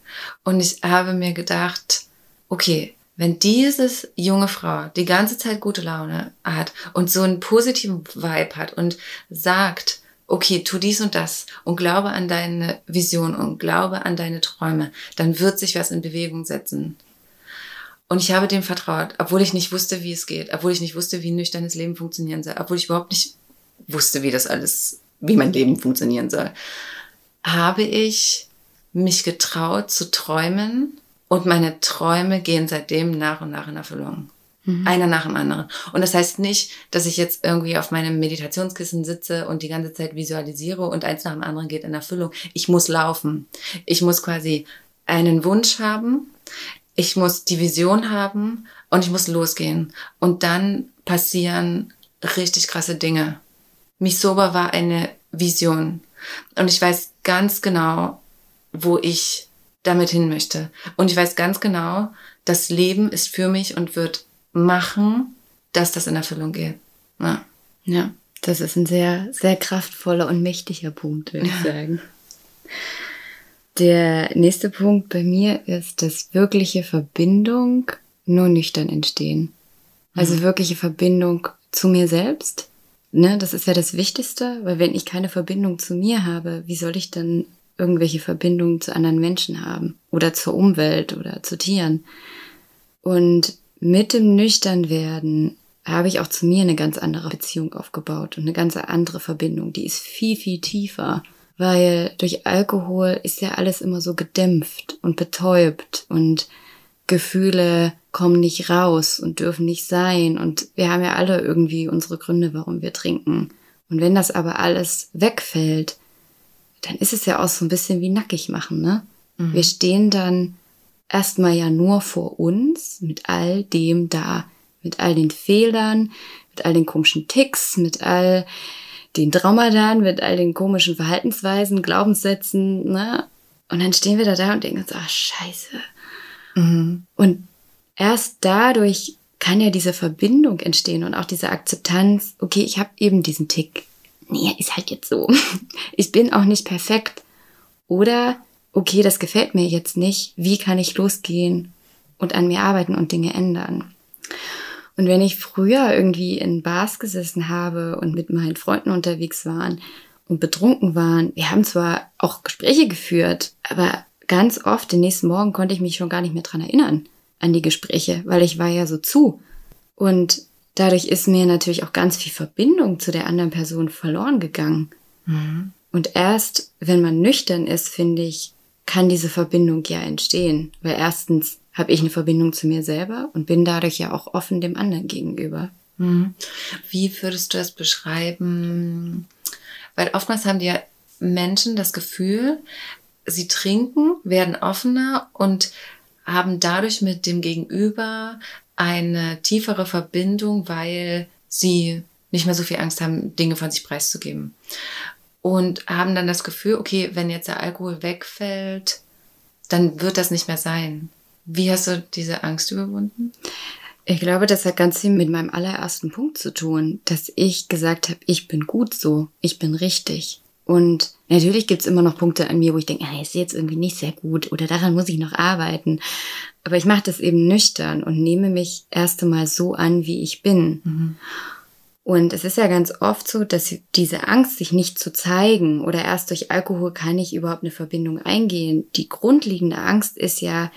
Und ich habe mir gedacht, okay, wenn dieses junge Frau die ganze Zeit gute Laune hat und so einen positiven Vibe hat und sagt, okay, tu dies und das und glaube an deine Vision und glaube an deine Träume, dann wird sich was in Bewegung setzen. Und ich habe dem vertraut, obwohl ich nicht wusste, wie es geht, obwohl ich nicht wusste, wie ein nüchternes Leben funktionieren soll, obwohl ich überhaupt nicht wusste, wie das alles, wie mein Leben funktionieren soll, habe ich mich getraut zu träumen und meine Träume gehen seitdem nach und nach in Erfüllung. Einer nach dem anderen. Und das heißt nicht, dass ich jetzt irgendwie auf meinem Meditationskissen sitze und die ganze Zeit visualisiere und eins nach dem anderen geht in Erfüllung. Ich muss laufen. Ich muss quasi einen Wunsch haben. Ich muss die Vision haben und ich muss losgehen. Und dann passieren richtig krasse Dinge. Misoba war eine Vision. Und ich weiß ganz genau, wo ich damit hin möchte. Und ich weiß ganz genau, das Leben ist für mich und wird machen, dass das in Erfüllung geht. Ja. Ja, das ist ein sehr, sehr kraftvoller und mächtiger Punkt, würde ich sagen. Der nächste Punkt bei mir ist, dass wirkliche Verbindung nur nüchtern entstehen. Also wirkliche Verbindung zu mir selbst. Ne, das ist ja das Wichtigste, weil wenn ich keine Verbindung zu mir habe, wie soll ich dann irgendwelche Verbindungen zu anderen Menschen haben oder zur Umwelt oder zu Tieren? Und mit dem Nüchternwerden habe ich auch zu mir eine ganz andere Beziehung aufgebaut und eine ganz andere Verbindung. Die ist viel, viel tiefer, weil durch Alkohol ist ja alles immer so gedämpft und betäubt und Gefühle kommen nicht raus und dürfen nicht sein und wir haben ja alle irgendwie unsere Gründe, warum wir trinken. Und wenn das aber alles wegfällt, dann ist es ja auch so ein bisschen wie nackig machen, ne? Wir stehen dann erstmal ja nur vor uns mit all dem da, mit all den Fehlern, mit all den komischen Ticks, mit all den Traumadan, mit all den komischen Verhaltensweisen, Glaubenssätzen, ne? Und dann stehen wir da da und denken uns, ach, scheiße. Und erst dadurch kann ja diese Verbindung entstehen und auch diese Akzeptanz, okay, ich habe eben diesen Tick. Nee, ist halt jetzt so. Ich bin auch nicht perfekt. Oder, okay, das gefällt mir jetzt nicht. Wie kann ich losgehen und an mir arbeiten und Dinge ändern? Und wenn ich früher irgendwie in Bars gesessen habe und mit meinen Freunden unterwegs waren und betrunken waren, wir haben zwar auch Gespräche geführt, aber ganz oft den nächsten Morgen konnte ich mich schon gar nicht mehr dran erinnern an die Gespräche, weil ich war ja so zu. Und dadurch ist mir natürlich auch ganz viel Verbindung zu der anderen Person verloren gegangen. Und erst, wenn man nüchtern ist, finde ich, kann diese Verbindung ja entstehen. Weil erstens habe ich eine Verbindung zu mir selber und bin dadurch ja auch offen dem anderen gegenüber. Wie würdest du das beschreiben? Weil oftmals haben die ja Menschen das Gefühl, sie trinken, werden offener und haben dadurch mit dem Gegenüber eine tiefere Verbindung, weil sie nicht mehr so viel Angst haben, Dinge von sich preiszugeben. Und haben dann das Gefühl, okay, wenn jetzt der Alkohol wegfällt, dann wird das nicht mehr sein. Wie hast du diese Angst überwunden? Ich glaube, das hat ganz viel mit meinem allerersten Punkt zu tun, dass ich gesagt habe, ich bin gut so, ich bin richtig. Und natürlich gibt's immer noch Punkte an mir, wo ich denke, ah, ist jetzt irgendwie nicht sehr gut oder daran muss ich noch arbeiten. Aber ich mache das eben nüchtern und nehme mich erst einmal so an, wie ich bin. Und es ist ja ganz oft so, dass diese Angst, sich nicht zu zeigen oder erst durch Alkohol kann ich überhaupt eine Verbindung eingehen. Die grundlegende Angst ist ja,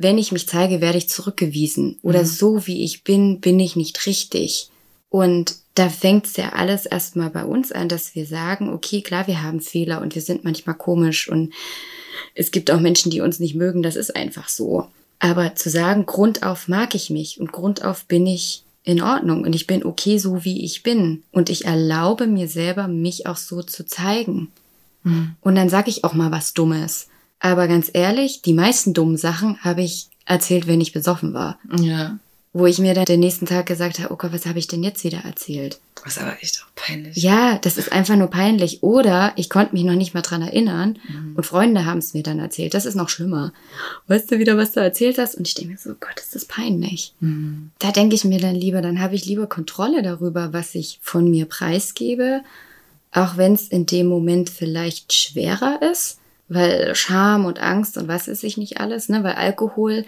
wenn ich mich zeige, werde ich zurückgewiesen. Oder so wie ich bin, bin ich nicht richtig. Und da fängt's ja alles erstmal bei uns an, dass wir sagen, okay, klar, wir haben Fehler und wir sind manchmal komisch und es gibt auch Menschen, die uns nicht mögen, das ist einfach so. Aber zu sagen, grundauf mag ich mich und grundauf bin ich in Ordnung und ich bin okay so, wie ich bin und ich erlaube mir selber, mich auch so zu zeigen. Und dann sage ich auch mal was Dummes. Aber ganz ehrlich, die meisten dummen Sachen habe ich erzählt, wenn ich besoffen war. Ja. Wo ich mir dann den nächsten Tag gesagt habe, oh Gott, was habe ich denn jetzt wieder erzählt? Das ist aber echt auch peinlich. Ja, das ist einfach nur peinlich. Oder ich konnte mich noch nicht mal dran erinnern und Freunde haben es mir dann erzählt. Das ist noch schlimmer. Weißt du wieder, was du erzählt hast? Und ich denke mir so, Gott, ist das peinlich. Da denke ich mir dann lieber, dann habe ich lieber Kontrolle darüber, was ich von mir preisgebe, auch wenn es in dem Moment vielleicht schwerer ist, weil Scham und Angst und was ist ich nicht alles, ne? Weil Alkohol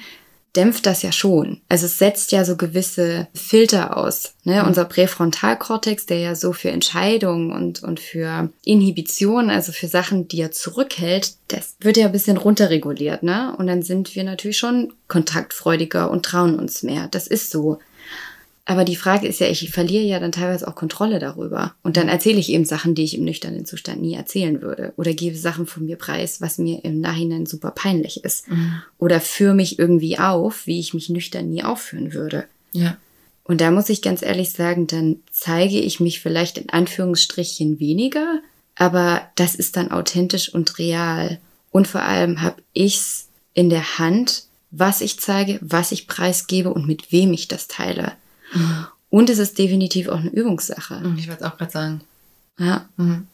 dämpft das ja schon. Also es setzt ja so gewisse Filter aus. Ne? Unser Präfrontalkortex, der ja so für Entscheidungen und, und für Inhibition, also für Sachen, die er zurückhält, das wird ja ein bisschen runterreguliert. Ne? Und dann sind wir natürlich schon kontaktfreudiger und trauen uns mehr. Das ist so. Aber die Frage ist ja, ich verliere ja dann teilweise auch Kontrolle darüber. Und dann erzähle ich eben Sachen, die ich im nüchternen Zustand nie erzählen würde. Oder gebe Sachen von mir preis, was mir im Nachhinein super peinlich ist. Oder führe mich irgendwie auf, wie ich mich nüchtern nie aufführen würde. Ja. Und da muss ich ganz ehrlich sagen, dann zeige ich mich vielleicht in Anführungsstrichen weniger, aber das ist dann authentisch und real. Und vor allem habe ich's in der Hand, was ich zeige, was ich preisgebe und mit wem ich das teile. Mhm. Und es ist definitiv auch eine Übungssache. Mhm, ich wollte es auch gerade sagen. Ja. Mhm.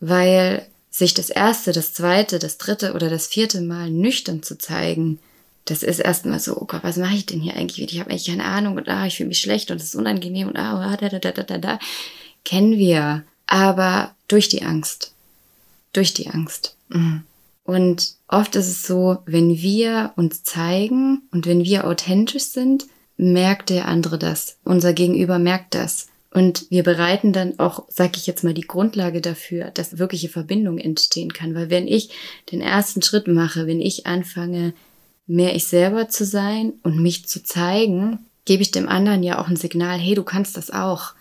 Weil sich das erste, das zweite, das dritte oder das vierte Mal nüchtern zu zeigen, das ist erstmal so, oh Gott, was mache ich denn hier eigentlich? Ich habe eigentlich keine Ahnung und ah, ich fühle mich schlecht und es ist unangenehm und ah, da, da, da, da, da, da. Kennen wir. Aber durch die Angst. Durch die Angst. Mhm. Und oft ist es so, wenn wir uns zeigen und wenn wir authentisch sind, merkt der andere das. Unser Gegenüber merkt das. Und wir bereiten dann auch, sag ich jetzt mal, die Grundlage dafür, dass wirkliche Verbindung entstehen kann. Weil wenn ich den ersten Schritt mache, wenn ich anfange, mehr ich selber zu sein und mich zu zeigen, gebe ich dem anderen ja auch ein Signal, hey, du kannst das auch.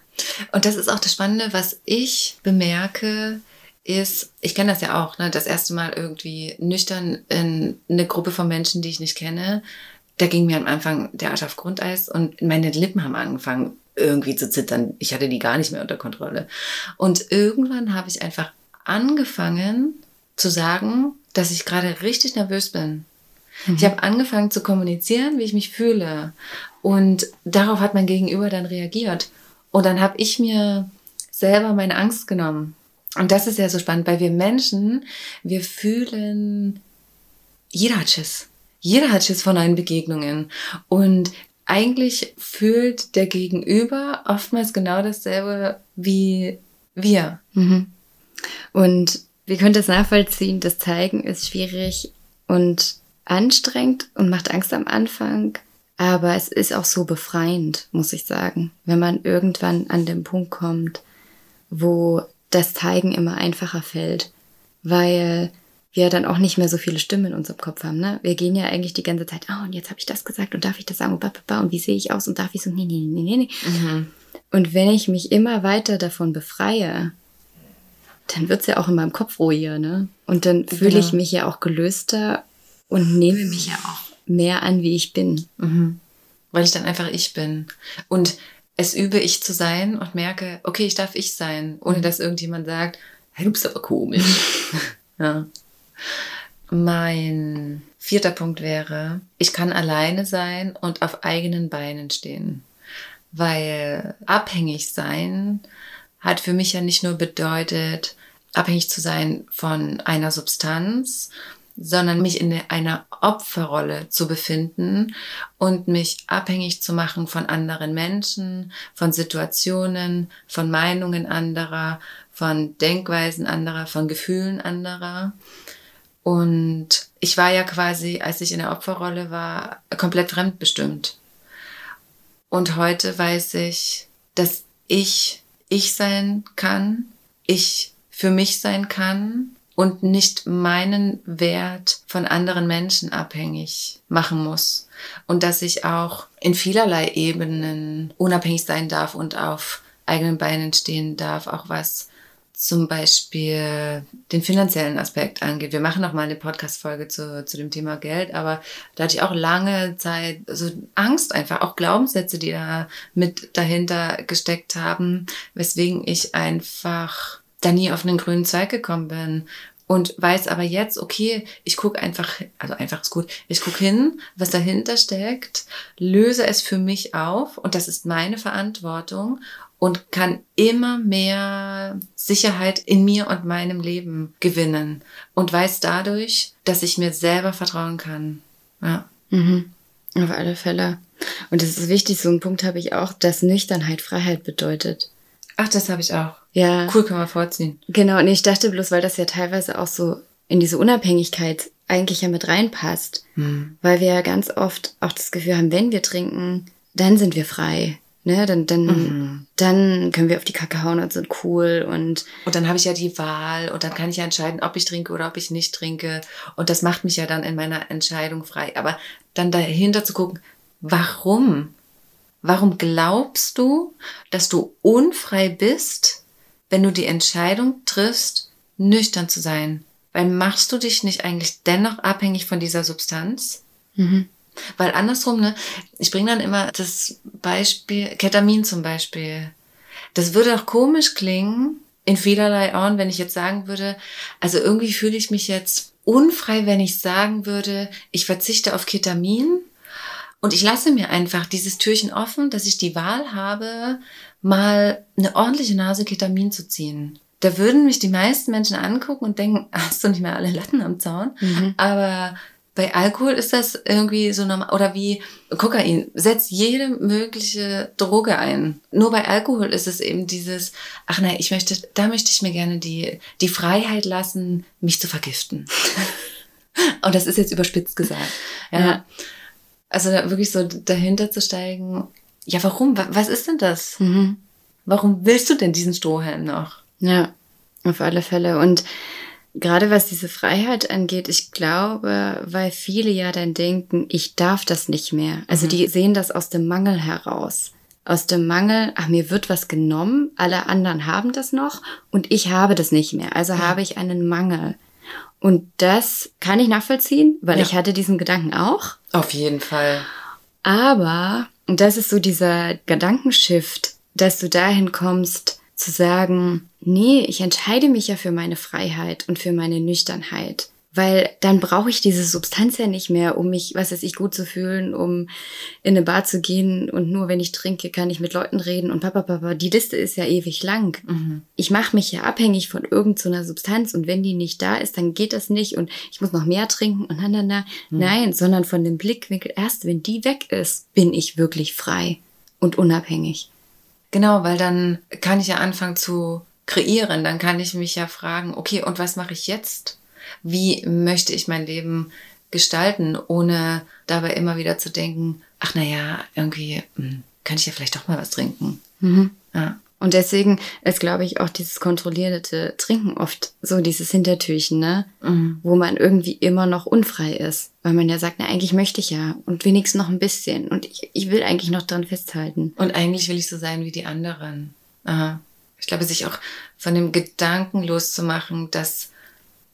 Und das ist auch das Spannende, was ich bemerke, ist, ich kenne das ja auch, ne, das erste Mal irgendwie nüchtern in eine Gruppe von Menschen, die ich nicht kenne, da ging mir am Anfang der Arsch auf Grundeis und meine Lippen haben angefangen irgendwie zu zittern. Ich hatte die gar nicht mehr unter Kontrolle. Und irgendwann habe ich einfach angefangen zu sagen, dass ich gerade richtig nervös bin. Mhm. Ich habe angefangen zu kommunizieren, wie ich mich fühle. Und darauf hat mein Gegenüber dann reagiert. Und dann habe ich mir selber meine Angst genommen. Und das ist ja so spannend, weil wir Menschen, wir fühlen, jeder hat Schiss. Jeder hat Schiss vor neuen Begegnungen. Und eigentlich fühlt der Gegenüber oftmals genau dasselbe wie wir. Mhm. Und wir können das nachvollziehen, das Zeigen ist schwierig und anstrengend und macht Angst am Anfang. Aber es ist auch so befreiend, muss ich sagen, wenn man irgendwann an den Punkt kommt, wo das Zeigen immer einfacher fällt, weil wir dann auch nicht mehr so viele Stimmen in unserem Kopf haben. Ne? Wir gehen ja eigentlich die ganze Zeit, oh, und jetzt habe ich das gesagt und darf ich das sagen und, bababa, und wie sehe ich aus und darf ich so, nee, nee, nee, nee, nee. Mhm. Und wenn ich mich immer weiter davon befreie, dann wird's ja auch in meinem Kopf ruhiger, ne? Und dann fühle genau. ich mich ja auch gelöster und nehme mich ja auch mehr an, wie ich bin. Mhm. Weil ich dann einfach ich bin. Und es übe ich zu sein und merke, okay, ich darf ich sein, ohne mhm. dass irgendjemand sagt, hey, du bist aber komisch. ja. Mein vierter Punkt wäre, ich kann alleine sein und auf eigenen Beinen stehen. Weil abhängig sein hat für mich ja nicht nur bedeutet, abhängig zu sein von einer Substanz, sondern mich in einer Opferrolle zu befinden und mich abhängig zu machen von anderen Menschen, von Situationen, von Meinungen anderer, von Denkweisen anderer, von Gefühlen anderer. Und ich war ja quasi, als ich in der Opferrolle war, komplett fremdbestimmt. Und heute weiß ich, dass ich ich sein kann, ich für mich sein kann und nicht meinen Wert von anderen Menschen abhängig machen muss. Und dass ich auch in vielerlei Ebenen unabhängig sein darf und auf eigenen Beinen stehen darf, auch was zum Beispiel den finanziellen Aspekt angeht. Wir machen noch mal eine Podcast-Folge zu, zu dem Thema Geld, aber da hatte ich auch lange Zeit so Angst einfach, auch Glaubenssätze, die da mit dahinter gesteckt haben, weswegen ich einfach da nie auf einen grünen Zweig gekommen bin und weiß aber jetzt, okay, ich gucke einfach, also einfach ist gut, ich gucke hin, was dahinter steckt, löse es für mich auf und das ist meine Verantwortung und kann immer mehr Sicherheit in mir und meinem Leben gewinnen und weiß dadurch, dass ich mir selber vertrauen kann. Ja. Mhm. Auf alle Fälle. Und es ist wichtig, so ein Punkt habe ich auch, dass Nüchternheit Freiheit bedeutet. Ach, das habe ich auch. Ja. Cool, kann man vorziehen. Genau, und ich dachte bloß, weil das ja teilweise auch so in diese Unabhängigkeit eigentlich ja mit reinpasst. Hm. Weil wir ja ganz oft auch das Gefühl haben, wenn wir trinken, dann sind wir frei. Ne, dann, dann, mhm. dann können wir auf die Kacke hauen und sind cool und. Und dann habe ich ja die Wahl und dann kann ich ja entscheiden, ob ich trinke oder ob ich nicht trinke. Und das macht mich ja dann in meiner Entscheidung frei. Aber dann dahinter zu gucken, warum? Warum glaubst du, dass du unfrei bist, wenn du die Entscheidung triffst, nüchtern zu sein? Weil machst du dich nicht eigentlich dennoch abhängig von dieser Substanz? Mhm. Weil andersrum, ne, ich bringe dann immer das Beispiel, Ketamin zum Beispiel. Das würde auch komisch klingen, in vielerlei Ohren, wenn ich jetzt sagen würde, also irgendwie fühle ich mich jetzt unfrei, wenn ich sagen würde, ich verzichte auf Ketamin und ich lasse mir einfach dieses Türchen offen, dass ich die Wahl habe, mal eine ordentliche Nase Ketamin zu ziehen. Da würden mich die meisten Menschen angucken und denken, hast du nicht mehr alle Latten am Zaun? Mhm. Aber bei Alkohol ist das irgendwie so normal. Oder wie Kokain. Setzt jede mögliche Droge ein. Nur bei Alkohol ist es eben dieses, ach nein, ich möchte, da möchte ich mir gerne die, die Freiheit lassen, mich zu vergiften. Und das ist jetzt überspitzt gesagt. Ja. Ja. Also wirklich so dahinter zu steigen. Ja, warum? Wa- Was ist denn das? Mhm. Warum willst du denn diesen Strohhalm noch? Ja, auf alle Fälle. Und gerade was diese Freiheit angeht, ich glaube, weil viele ja dann denken, ich darf das nicht mehr. Also die sehen das aus dem Mangel heraus. Aus dem Mangel, ach, mir wird was genommen, alle anderen haben das noch und ich habe das nicht mehr. Also habe ich einen Mangel. Und das kann ich nachvollziehen, weil Ja. ich hatte diesen Gedanken auch. Auf jeden Fall. Aber, und das ist so dieser Gedankenshift, dass du dahin kommst zu sagen, nee, ich entscheide mich ja für meine Freiheit und für meine Nüchternheit. Weil dann brauche ich diese Substanz ja nicht mehr, um mich, was weiß ich, gut zu fühlen, um in eine Bar zu gehen und nur wenn ich trinke, kann ich mit Leuten reden und papa, papa, die Liste ist ja ewig lang. Ich mache mich ja abhängig von irgendeiner Substanz und wenn die nicht da ist, dann geht das nicht und ich muss noch mehr trinken und na, na, na. Nein, sondern von dem Blickwinkel, erst wenn die weg ist, bin ich wirklich frei und unabhängig. Genau, weil dann kann ich ja anfangen zu kreieren. Dann kann ich mich ja fragen, okay, und was mache ich jetzt? Wie möchte ich mein Leben gestalten, ohne dabei immer wieder zu denken, ach na ja, irgendwie hm, könnte ich ja vielleicht doch mal was trinken. Ja. Und deswegen ist, glaube ich, auch dieses kontrollierte Trinken oft so dieses Hintertürchen, ne? Wo man irgendwie immer noch unfrei ist. Weil man ja sagt, na, eigentlich möchte ich ja. Und wenigstens noch ein bisschen. Und ich, ich will eigentlich noch dran festhalten. Und eigentlich will ich so sein wie die anderen. Aha. Ich glaube, sich auch von dem Gedanken loszumachen, dass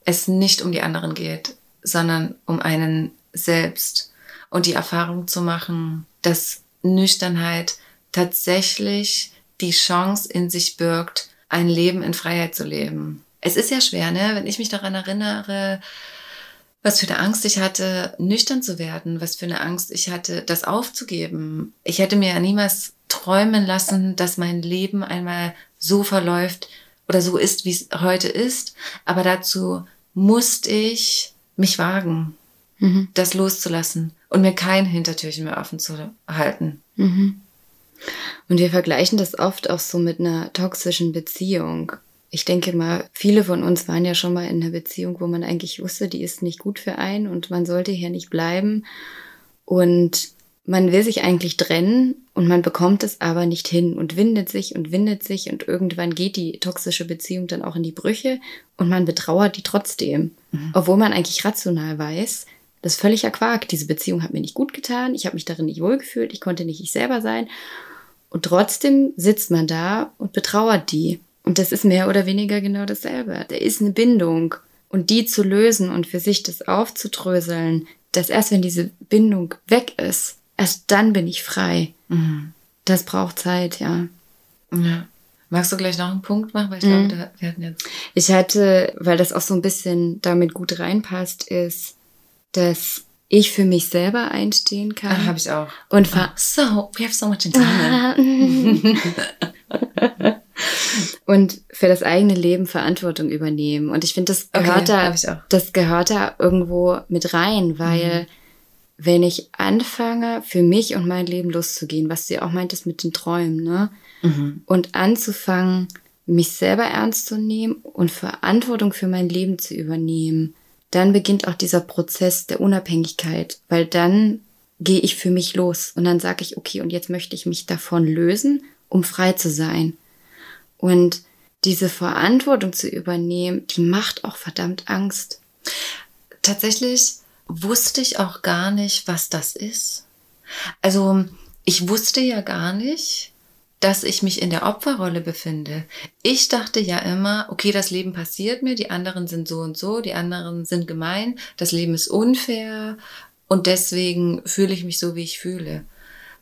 es nicht um die anderen geht, sondern um einen selbst. Und die Erfahrung zu machen, dass Nüchternheit tatsächlich die Chance in sich birgt, ein Leben in Freiheit zu leben. Es ist ja schwer, ne? Wenn ich mich daran erinnere, was für eine Angst ich hatte, nüchtern zu werden, was für eine Angst ich hatte, das aufzugeben. Ich hätte mir ja niemals träumen lassen, dass mein Leben einmal so verläuft oder so ist, wie es heute ist. Aber dazu musste ich mich wagen, das loszulassen und mir kein Hintertürchen mehr offen zu halten. Und wir vergleichen das oft auch so mit einer toxischen Beziehung. Ich denke mal, viele von uns waren ja schon mal in einer Beziehung, wo man eigentlich wusste, die ist nicht gut für einen und man sollte hier nicht bleiben. Und man will sich eigentlich trennen und man bekommt es aber nicht hin und windet sich und windet sich und irgendwann geht die toxische Beziehung dann auch in die Brüche und man betrauert die trotzdem. Obwohl man eigentlich rational weiß, das ist völliger Quark. Diese Beziehung hat mir nicht gut getan, ich habe mich darin nicht wohlgefühlt, ich konnte nicht ich selber sein. Und trotzdem sitzt man da und betrauert die. Und das ist mehr oder weniger genau dasselbe. Da ist eine Bindung. Und die zu lösen und für sich das aufzudröseln, dass erst wenn diese Bindung weg ist, erst dann bin ich frei. Das braucht Zeit, ja. Ja. Magst du gleich noch einen Punkt machen? Weil ich glaube, da, wir hatten jetzt. Ich hatte, weil das auch so ein bisschen damit gut reinpasst, ist, dass ich für mich selber einstehen kann. Ah, habe ich auch. Und ver So, we have so much in common. und für das eigene Leben Verantwortung übernehmen. Und ich finde, das Okay, gehört da, ich auch. das gehört da irgendwo mit rein, weil wenn ich anfange, für mich und mein Leben loszugehen, was du ja auch meintest mit den Träumen, ne? Und anzufangen, mich selber ernst zu nehmen und Verantwortung für mein Leben zu übernehmen, dann beginnt auch dieser Prozess der Unabhängigkeit, weil dann gehe ich für mich los und dann sage ich, okay, und jetzt möchte ich mich davon lösen, um frei zu sein. Und diese Verantwortung zu übernehmen, die macht auch verdammt Angst. Tatsächlich wusste ich auch gar nicht, was das ist. Also ich wusste ja gar nicht, dass ich mich in der Opferrolle befinde. Ich dachte ja immer, okay, das Leben passiert mir, die anderen sind so und so, die anderen sind gemein, das Leben ist unfair Und deswegen fühle ich mich so, wie ich fühle.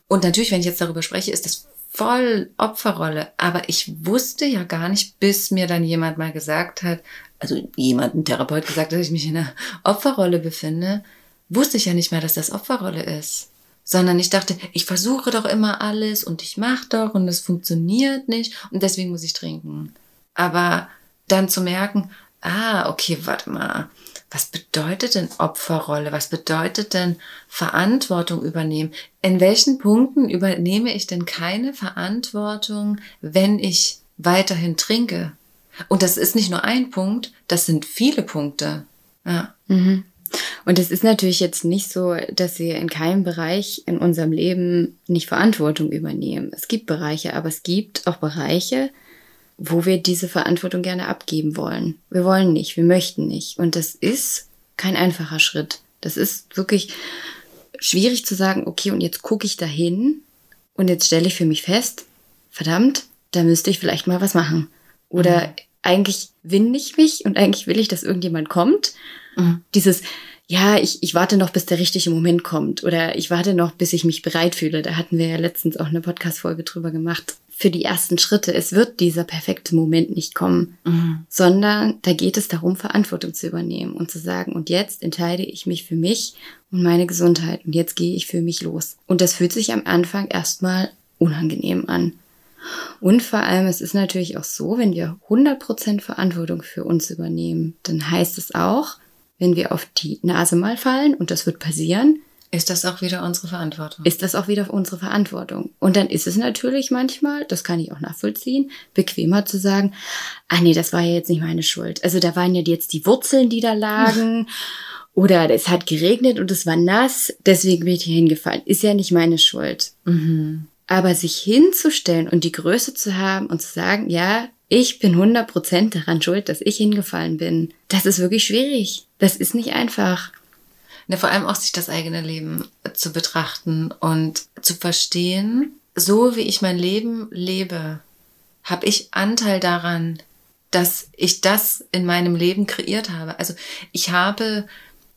Und natürlich, wenn ich jetzt darüber spreche, ist das voll Opferrolle. Aber ich wusste ja gar nicht, bis mir dann jemand mal gesagt hat, also jemand, ein Therapeut gesagt, dass ich mich in einer Opferrolle befinde, wusste ich ja nicht mehr, dass das Opferrolle ist. Sondern ich dachte, ich versuche doch immer alles und ich mache doch und es funktioniert nicht und deswegen muss ich trinken. Aber dann zu merken, ah, okay, warte mal, was bedeutet denn Opferrolle? Was bedeutet denn Verantwortung übernehmen? In welchen Punkten übernehme ich denn keine Verantwortung, wenn ich weiterhin trinke? Und das ist nicht nur ein Punkt, das sind viele Punkte. Ja. Mhm. Und es ist natürlich jetzt nicht so, dass wir in keinem Bereich in unserem Leben nicht Verantwortung übernehmen. Es gibt Bereiche, aber es gibt auch Bereiche, wo wir diese Verantwortung gerne abgeben wollen. Wir wollen nicht, wir möchten nicht. Und das ist kein einfacher Schritt. Das ist wirklich schwierig zu sagen, okay, und jetzt gucke ich dahin und jetzt stelle ich für mich fest, verdammt, da müsste ich vielleicht mal was machen. Oder mhm. eigentlich winde ich mich und eigentlich will ich, dass irgendjemand kommt. Mhm. Dieses, ja, ich, ich warte noch, bis der richtige Moment kommt. Oder ich warte noch, bis ich mich bereit fühle. Da hatten wir ja letztens auch eine Podcast-Folge drüber gemacht für die ersten Schritte. Es wird dieser perfekte Moment nicht kommen, mhm. sondern da geht es darum, Verantwortung zu übernehmen und zu sagen, und jetzt entscheide ich mich für mich und meine Gesundheit und jetzt gehe ich für mich los. Und das fühlt sich am Anfang erstmal unangenehm an. Und vor allem, es ist natürlich auch so, wenn wir 100% Verantwortung für uns übernehmen, dann heißt es auch, wenn wir auf die Nase mal fallen, und das wird passieren, ist das auch wieder unsere Verantwortung? Ist das auch wieder unsere Verantwortung? Und dann ist es natürlich manchmal, das kann ich auch nachvollziehen, bequemer zu sagen, ah nee, das war ja jetzt nicht meine Schuld. Also da waren ja jetzt die Wurzeln, die da lagen. Oder es hat geregnet und es war nass, deswegen bin ich hier hingefallen. Ist ja nicht meine Schuld. Mhm. Aber sich hinzustellen und die Größe zu haben und zu sagen, ja, ich bin 100% daran schuld, dass ich hingefallen bin, das ist wirklich schwierig. Das ist nicht einfach. Ne, vor allem auch sich das eigene Leben zu betrachten und zu verstehen, so wie ich mein Leben lebe, habe ich Anteil daran, dass ich das in meinem Leben kreiert habe. Also ich habe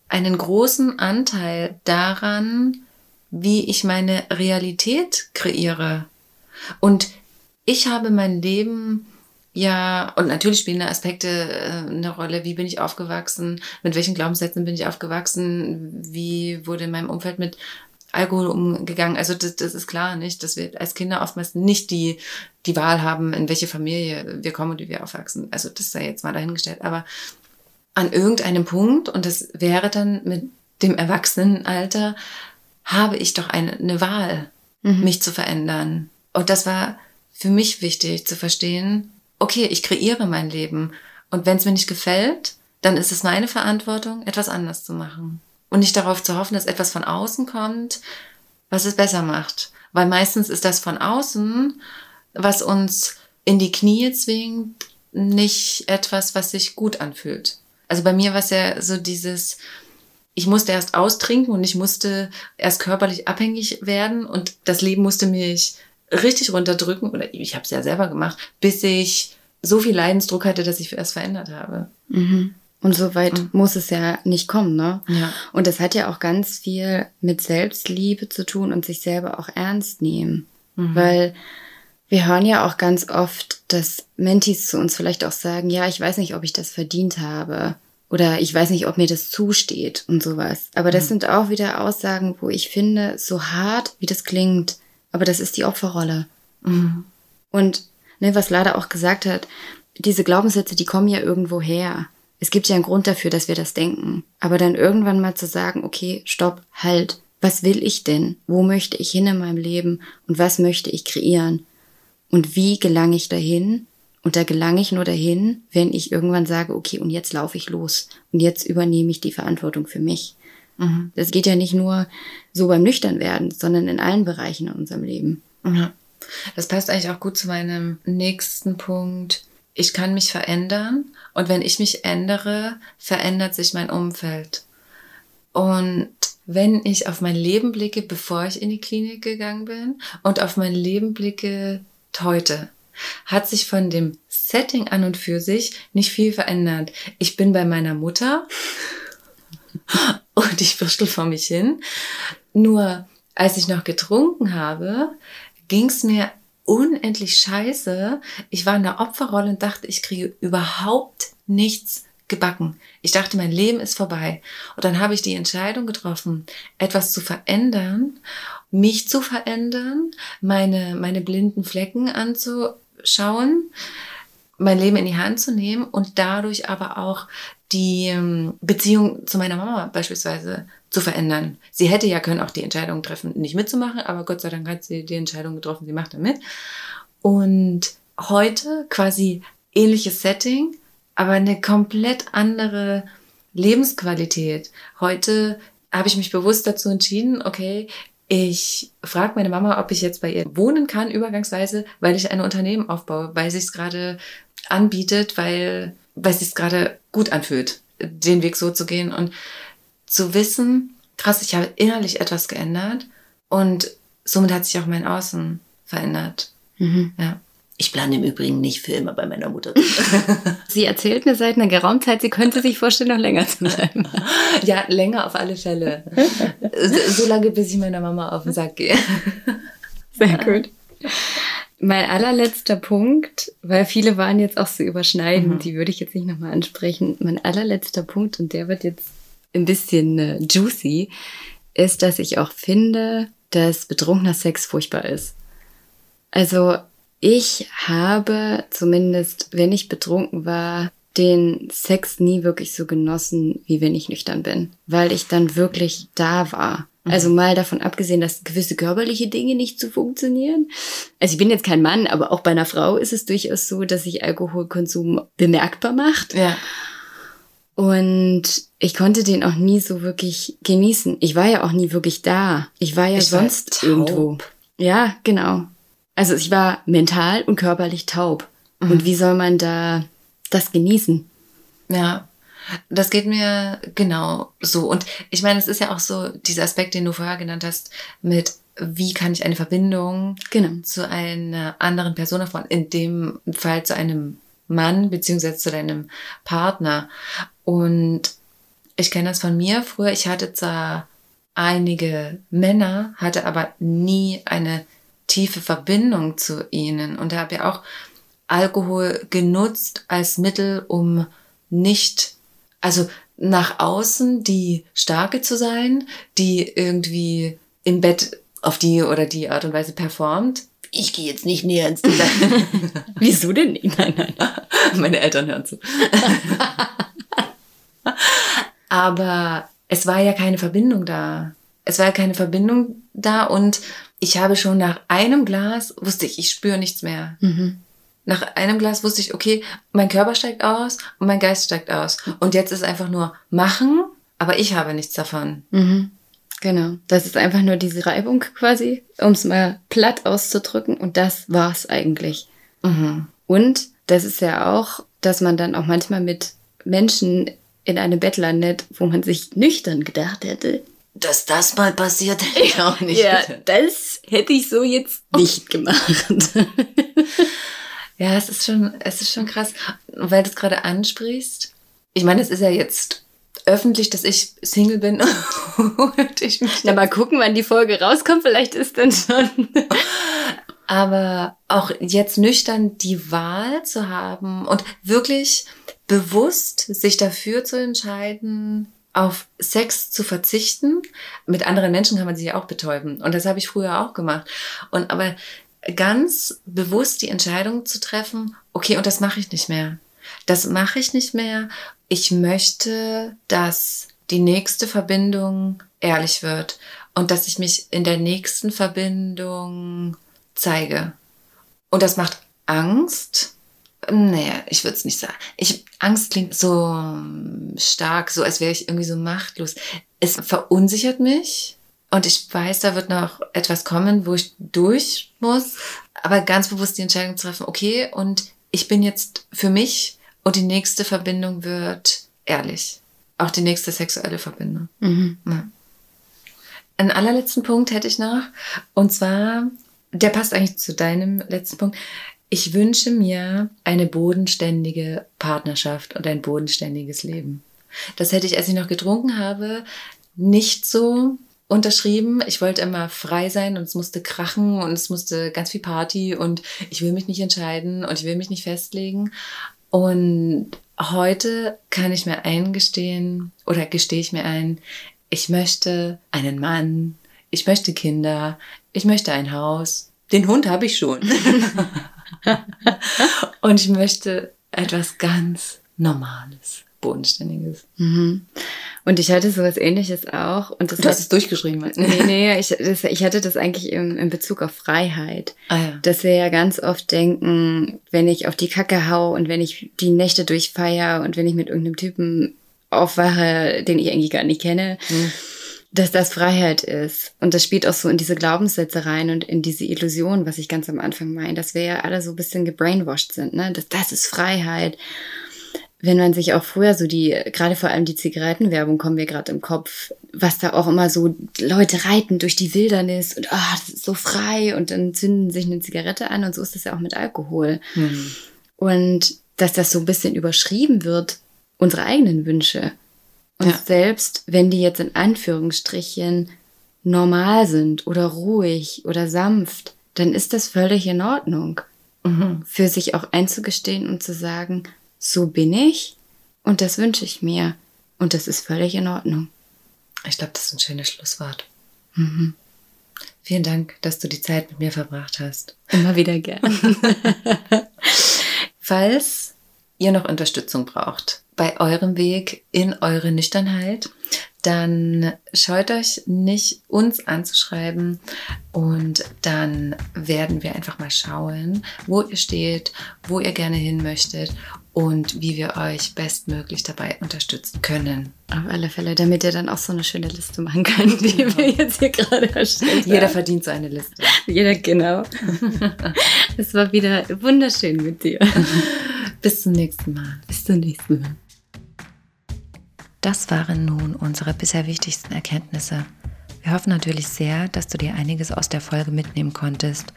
einen großen Anteil daran, wie ich meine Realität kreiere. Und ich habe mein Leben ja, und natürlich spielen da Aspekte äh, eine Rolle. Wie bin ich aufgewachsen? Mit welchen Glaubenssätzen bin ich aufgewachsen? Wie wurde in meinem Umfeld mit Alkohol umgegangen? Also das, das ist klar, nicht, dass wir als Kinder oftmals nicht die, die Wahl haben, in welche Familie wir kommen und wie wir aufwachsen. Also das sei jetzt mal dahingestellt. Aber an irgendeinem Punkt, und das wäre dann mit dem Erwachsenenalter, habe ich doch eine, eine Wahl, mhm. mich zu verändern. Und das war für mich wichtig zu verstehen, okay, ich kreiere mein Leben. Und wenn es mir nicht gefällt, dann ist es meine Verantwortung, etwas anders zu machen. Und nicht darauf zu hoffen, dass etwas von außen kommt, was es besser macht. Weil meistens ist das von außen, was uns in die Knie zwingt, nicht etwas, was sich gut anfühlt. Also bei mir war es ja so dieses, ich musste erst austrinken und ich musste erst körperlich abhängig werden und das Leben musste mich richtig runterdrücken, oder ich habe es ja selber gemacht, bis ich so viel Leidensdruck hatte, dass ich es verändert habe. Mhm. Und so weit mhm. muss es ja nicht kommen, ne? Ja. Und das hat ja auch ganz viel mit Selbstliebe zu tun und sich selber auch ernst nehmen. Mhm. Weil wir hören ja auch ganz oft, dass Mentis zu uns vielleicht auch sagen, ja, ich weiß nicht, ob ich das verdient habe. Oder ich weiß nicht, ob mir das zusteht und sowas. Aber das mhm. sind auch wieder Aussagen, wo ich finde, so hart, wie das klingt, aber das ist die Opferrolle. Mhm. Und ne, was Lada auch gesagt hat, diese Glaubenssätze, die kommen ja irgendwo her. Es gibt ja einen Grund dafür, dass wir das denken. Aber dann irgendwann mal zu sagen, okay, stopp, halt, was will ich denn? Wo möchte ich hin in meinem Leben? Und was möchte ich kreieren? Und wie gelange ich dahin? Und da gelange ich nur dahin, wenn ich irgendwann sage, okay, und jetzt laufe ich los. Und jetzt übernehme ich die Verantwortung für mich. Mhm. Das geht ja nicht nur so beim Nüchternwerden, sondern in allen Bereichen in unserem Leben. Mhm. Das passt eigentlich auch gut zu meinem nächsten Punkt. Ich kann mich verändern und wenn ich mich ändere, verändert sich mein Umfeld. Und wenn ich auf mein Leben blicke, bevor ich in die Klinik gegangen bin und auf mein Leben blicke heute, hat sich von dem Setting an und für sich nicht viel verändert. Ich bin bei meiner Mutter und ich würstel vor mich hin. Nur als ich noch getrunken habe, ging es mir unendlich scheiße. Ich war in der Opferrolle und dachte, ich kriege überhaupt nichts gebacken. Ich dachte, mein Leben ist vorbei. Und dann habe ich die Entscheidung getroffen, etwas zu verändern, mich zu verändern, meine, meine blinden Flecken anzuschauen, mein Leben in die Hand zu nehmen und dadurch aber auch die ähm, Beziehung zu meiner Mama beispielsweise zu verändern. Sie hätte ja können auch die Entscheidung treffen, nicht mitzumachen, aber Gott sei Dank hat sie die Entscheidung getroffen, sie macht da mit. Und heute quasi ähnliches Setting, aber eine komplett andere Lebensqualität. Heute habe ich mich bewusst dazu entschieden, okay, ich frage meine Mama, ob ich jetzt bei ihr wohnen kann, übergangsweise, weil ich ein Unternehmen aufbaue, weil sie es gerade anbietet, weil, weil es sich gerade gut anfühlt, den Weg so zu gehen und zu wissen, krass, ich habe innerlich etwas geändert und somit hat sich auch mein Außen verändert. Mhm. Ja. Ich plane im Übrigen nicht für immer bei meiner Mutter. Sie erzählt mir seit einer geraumen Zeit, sie könnte sich vorstellen, noch länger zu bleiben. ja, länger auf alle Fälle. so, so lange, bis ich meiner Mama auf den Sack gehe. Sehr gut. Mein allerletzter Punkt, weil viele waren jetzt auch so überschneidend, Mhm. die würde ich jetzt nicht nochmal ansprechen. Mein allerletzter Punkt, und der wird jetzt ein bisschen äh, juicy, ist, dass ich auch finde, dass betrunkener Sex furchtbar ist. Also ich habe zumindest, wenn ich betrunken war, den Sex nie wirklich so genossen, wie wenn ich nüchtern bin, weil ich dann wirklich da war. Also mal davon abgesehen, dass gewisse körperliche Dinge nicht so funktionieren. Also ich bin jetzt kein Mann, aber auch bei einer Frau ist es durchaus so, dass sich Alkoholkonsum bemerkbar macht. Ja. Und ich konnte den auch nie so wirklich genießen. Ich war ja auch nie wirklich da. Ich war ja Ich war sonst taub. irgendwo. Ja, genau. Also ich war mental und körperlich taub. Mhm. Und wie soll man da das genießen? Ja, das geht mir genau so. Und ich meine, es ist ja auch so dieser Aspekt, den du vorher genannt hast, mit wie kann ich eine Verbindung Genau. zu einer anderen Person aufbauen, in dem Fall zu einem Mann beziehungsweise zu deinem Partner. Und ich kenne das von mir früher. Ich hatte zwar einige Männer, hatte aber nie eine tiefe Verbindung zu ihnen und habe ja auch Alkohol genutzt als Mittel, um nicht, also nach außen die Starke zu sein, die irgendwie im Bett auf die oder die Art und Weise performt. Ich gehe jetzt nicht näher ins Detail. Wieso denn nicht? Nein, nein. Meine Eltern hören zu. Aber es war ja keine Verbindung da. Es war ja keine Verbindung da und ich habe schon nach einem Glas wusste ich, ich spüre nichts mehr. Mhm. Nach einem Glas wusste ich, okay, mein Körper steigt aus und mein Geist steigt aus. Und jetzt ist einfach nur machen, aber ich habe nichts davon. Mhm. Genau. Das ist einfach nur diese Reibung quasi, um es mal platt auszudrücken. Und das war's eigentlich. Mhm. Und das ist ja auch, dass man dann auch manchmal mit Menschen in einem Bett landet, wo man sich nüchtern gedacht hätte. Dass das mal passiert, hätte ich auch nicht Ja, gedacht. das hätte ich so jetzt nicht gemacht. Ja, es ist schon, es ist schon krass, weil du es gerade ansprichst. Ich meine, es ist ja jetzt öffentlich, dass ich Single bin und ich mich Na, mal gucken, wann die Folge rauskommt. Vielleicht ist dann schon. Aber auch jetzt nüchtern die Wahl zu haben und wirklich bewusst sich dafür zu entscheiden, auf Sex zu verzichten. Mit anderen Menschen kann man sich ja auch betäuben. Und das habe ich früher auch gemacht. Und aber ganz bewusst die Entscheidung zu treffen, okay, und das mache ich nicht mehr. Das mache ich nicht mehr. Ich möchte, dass die nächste Verbindung ehrlich wird und dass ich mich in der nächsten Verbindung zeige. Und das macht Angst. Naja, ich würde es nicht sagen. Ich, Angst klingt so ähm, stark, so als wäre ich irgendwie so machtlos. Es verunsichert mich und ich weiß, da wird noch etwas kommen, wo ich durch muss, aber ganz bewusst die Entscheidung treffen, okay, und ich bin jetzt für mich und die nächste Verbindung wird ehrlich. Auch die nächste sexuelle Verbindung. Mhm. Ja. Einen allerletzten Punkt hätte ich noch. Und zwar, der passt eigentlich zu deinem letzten Punkt. Ich wünsche mir eine bodenständige Partnerschaft und ein bodenständiges Leben. Das hätte ich, als ich noch getrunken habe, nicht so unterschrieben. Ich wollte immer frei sein und es musste krachen und es musste ganz viel Party und ich will mich nicht entscheiden und ich will mich nicht festlegen. Und heute kann ich mir eingestehen oder gestehe ich mir ein, ich möchte einen Mann, ich möchte Kinder, ich möchte ein Haus. Den Hund habe ich schon. und ich möchte etwas ganz Normales, Bodenständiges. Mhm. Und ich hatte sowas ähnliches auch. Und das Du hast es durchgeschrieben. Nee, nee, ich, das, ich hatte das eigentlich im, in Bezug auf Freiheit. Ah ja. Dass wir ja ganz oft denken, wenn ich auf die Kacke hau und wenn ich die Nächte durchfeier und wenn ich mit irgendeinem Typen aufwache, den ich eigentlich gar nicht kenne, dass das Freiheit ist. Und das spielt auch so in diese Glaubenssätze rein und in diese Illusion, was ich ganz am Anfang meine, dass wir ja alle so ein bisschen gebrainwashed sind, ne? Dass das ist Freiheit. Wenn man sich auch früher so die, gerade vor allem die Zigarettenwerbung kommen mir gerade im Kopf, was da auch immer so Leute reiten durch die Wildernis und ah, das ist so frei und dann zünden sich eine Zigarette an und so ist das ja auch mit Alkohol. Mhm. Und dass das so ein bisschen überschrieben wird, unsere eigenen Wünsche. Und Ja. selbst wenn die jetzt in Anführungsstrichen normal sind oder ruhig oder sanft, dann ist das völlig in Ordnung. Mhm. Für sich auch einzugestehen und zu sagen, so bin ich und das wünsche ich mir. Und das ist völlig in Ordnung. Ich glaube, das ist ein schönes Schlusswort. Mhm. Vielen Dank, dass du die Zeit mit mir verbracht hast. Immer wieder gern. Falls ihr noch Unterstützung braucht bei eurem Weg in eure Nüchternheit, dann scheut euch nicht, uns anzuschreiben und dann werden wir einfach mal schauen, wo ihr steht, wo ihr gerne hin möchtet und wie wir euch bestmöglich dabei unterstützen können. Auf alle Fälle, damit ihr dann auch so eine schöne Liste machen könnt, die wir jetzt hier gerade erstellt Jeder verdient so eine Liste. Jeder, genau. es war wieder wunderschön mit dir. Bis zum nächsten Mal. Bis zum nächsten Mal. Das waren nun unsere bisher wichtigsten Erkenntnisse. Wir hoffen natürlich sehr, dass du dir einiges aus der Folge mitnehmen konntest.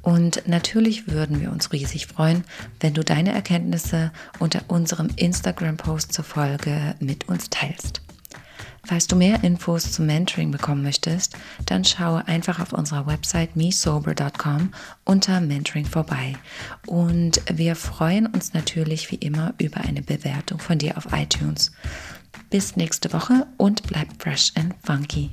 Und natürlich würden wir uns riesig freuen, wenn du deine Erkenntnisse unter unserem Instagram-Post zur Folge mit uns teilst. Falls du mehr Infos zum Mentoring bekommen möchtest, dann schaue einfach auf unserer Website mesober.com unter Mentoring vorbei. Und wir freuen uns natürlich wie immer über eine Bewertung von dir auf iTunes. Bis nächste Woche und bleib fresh and funky.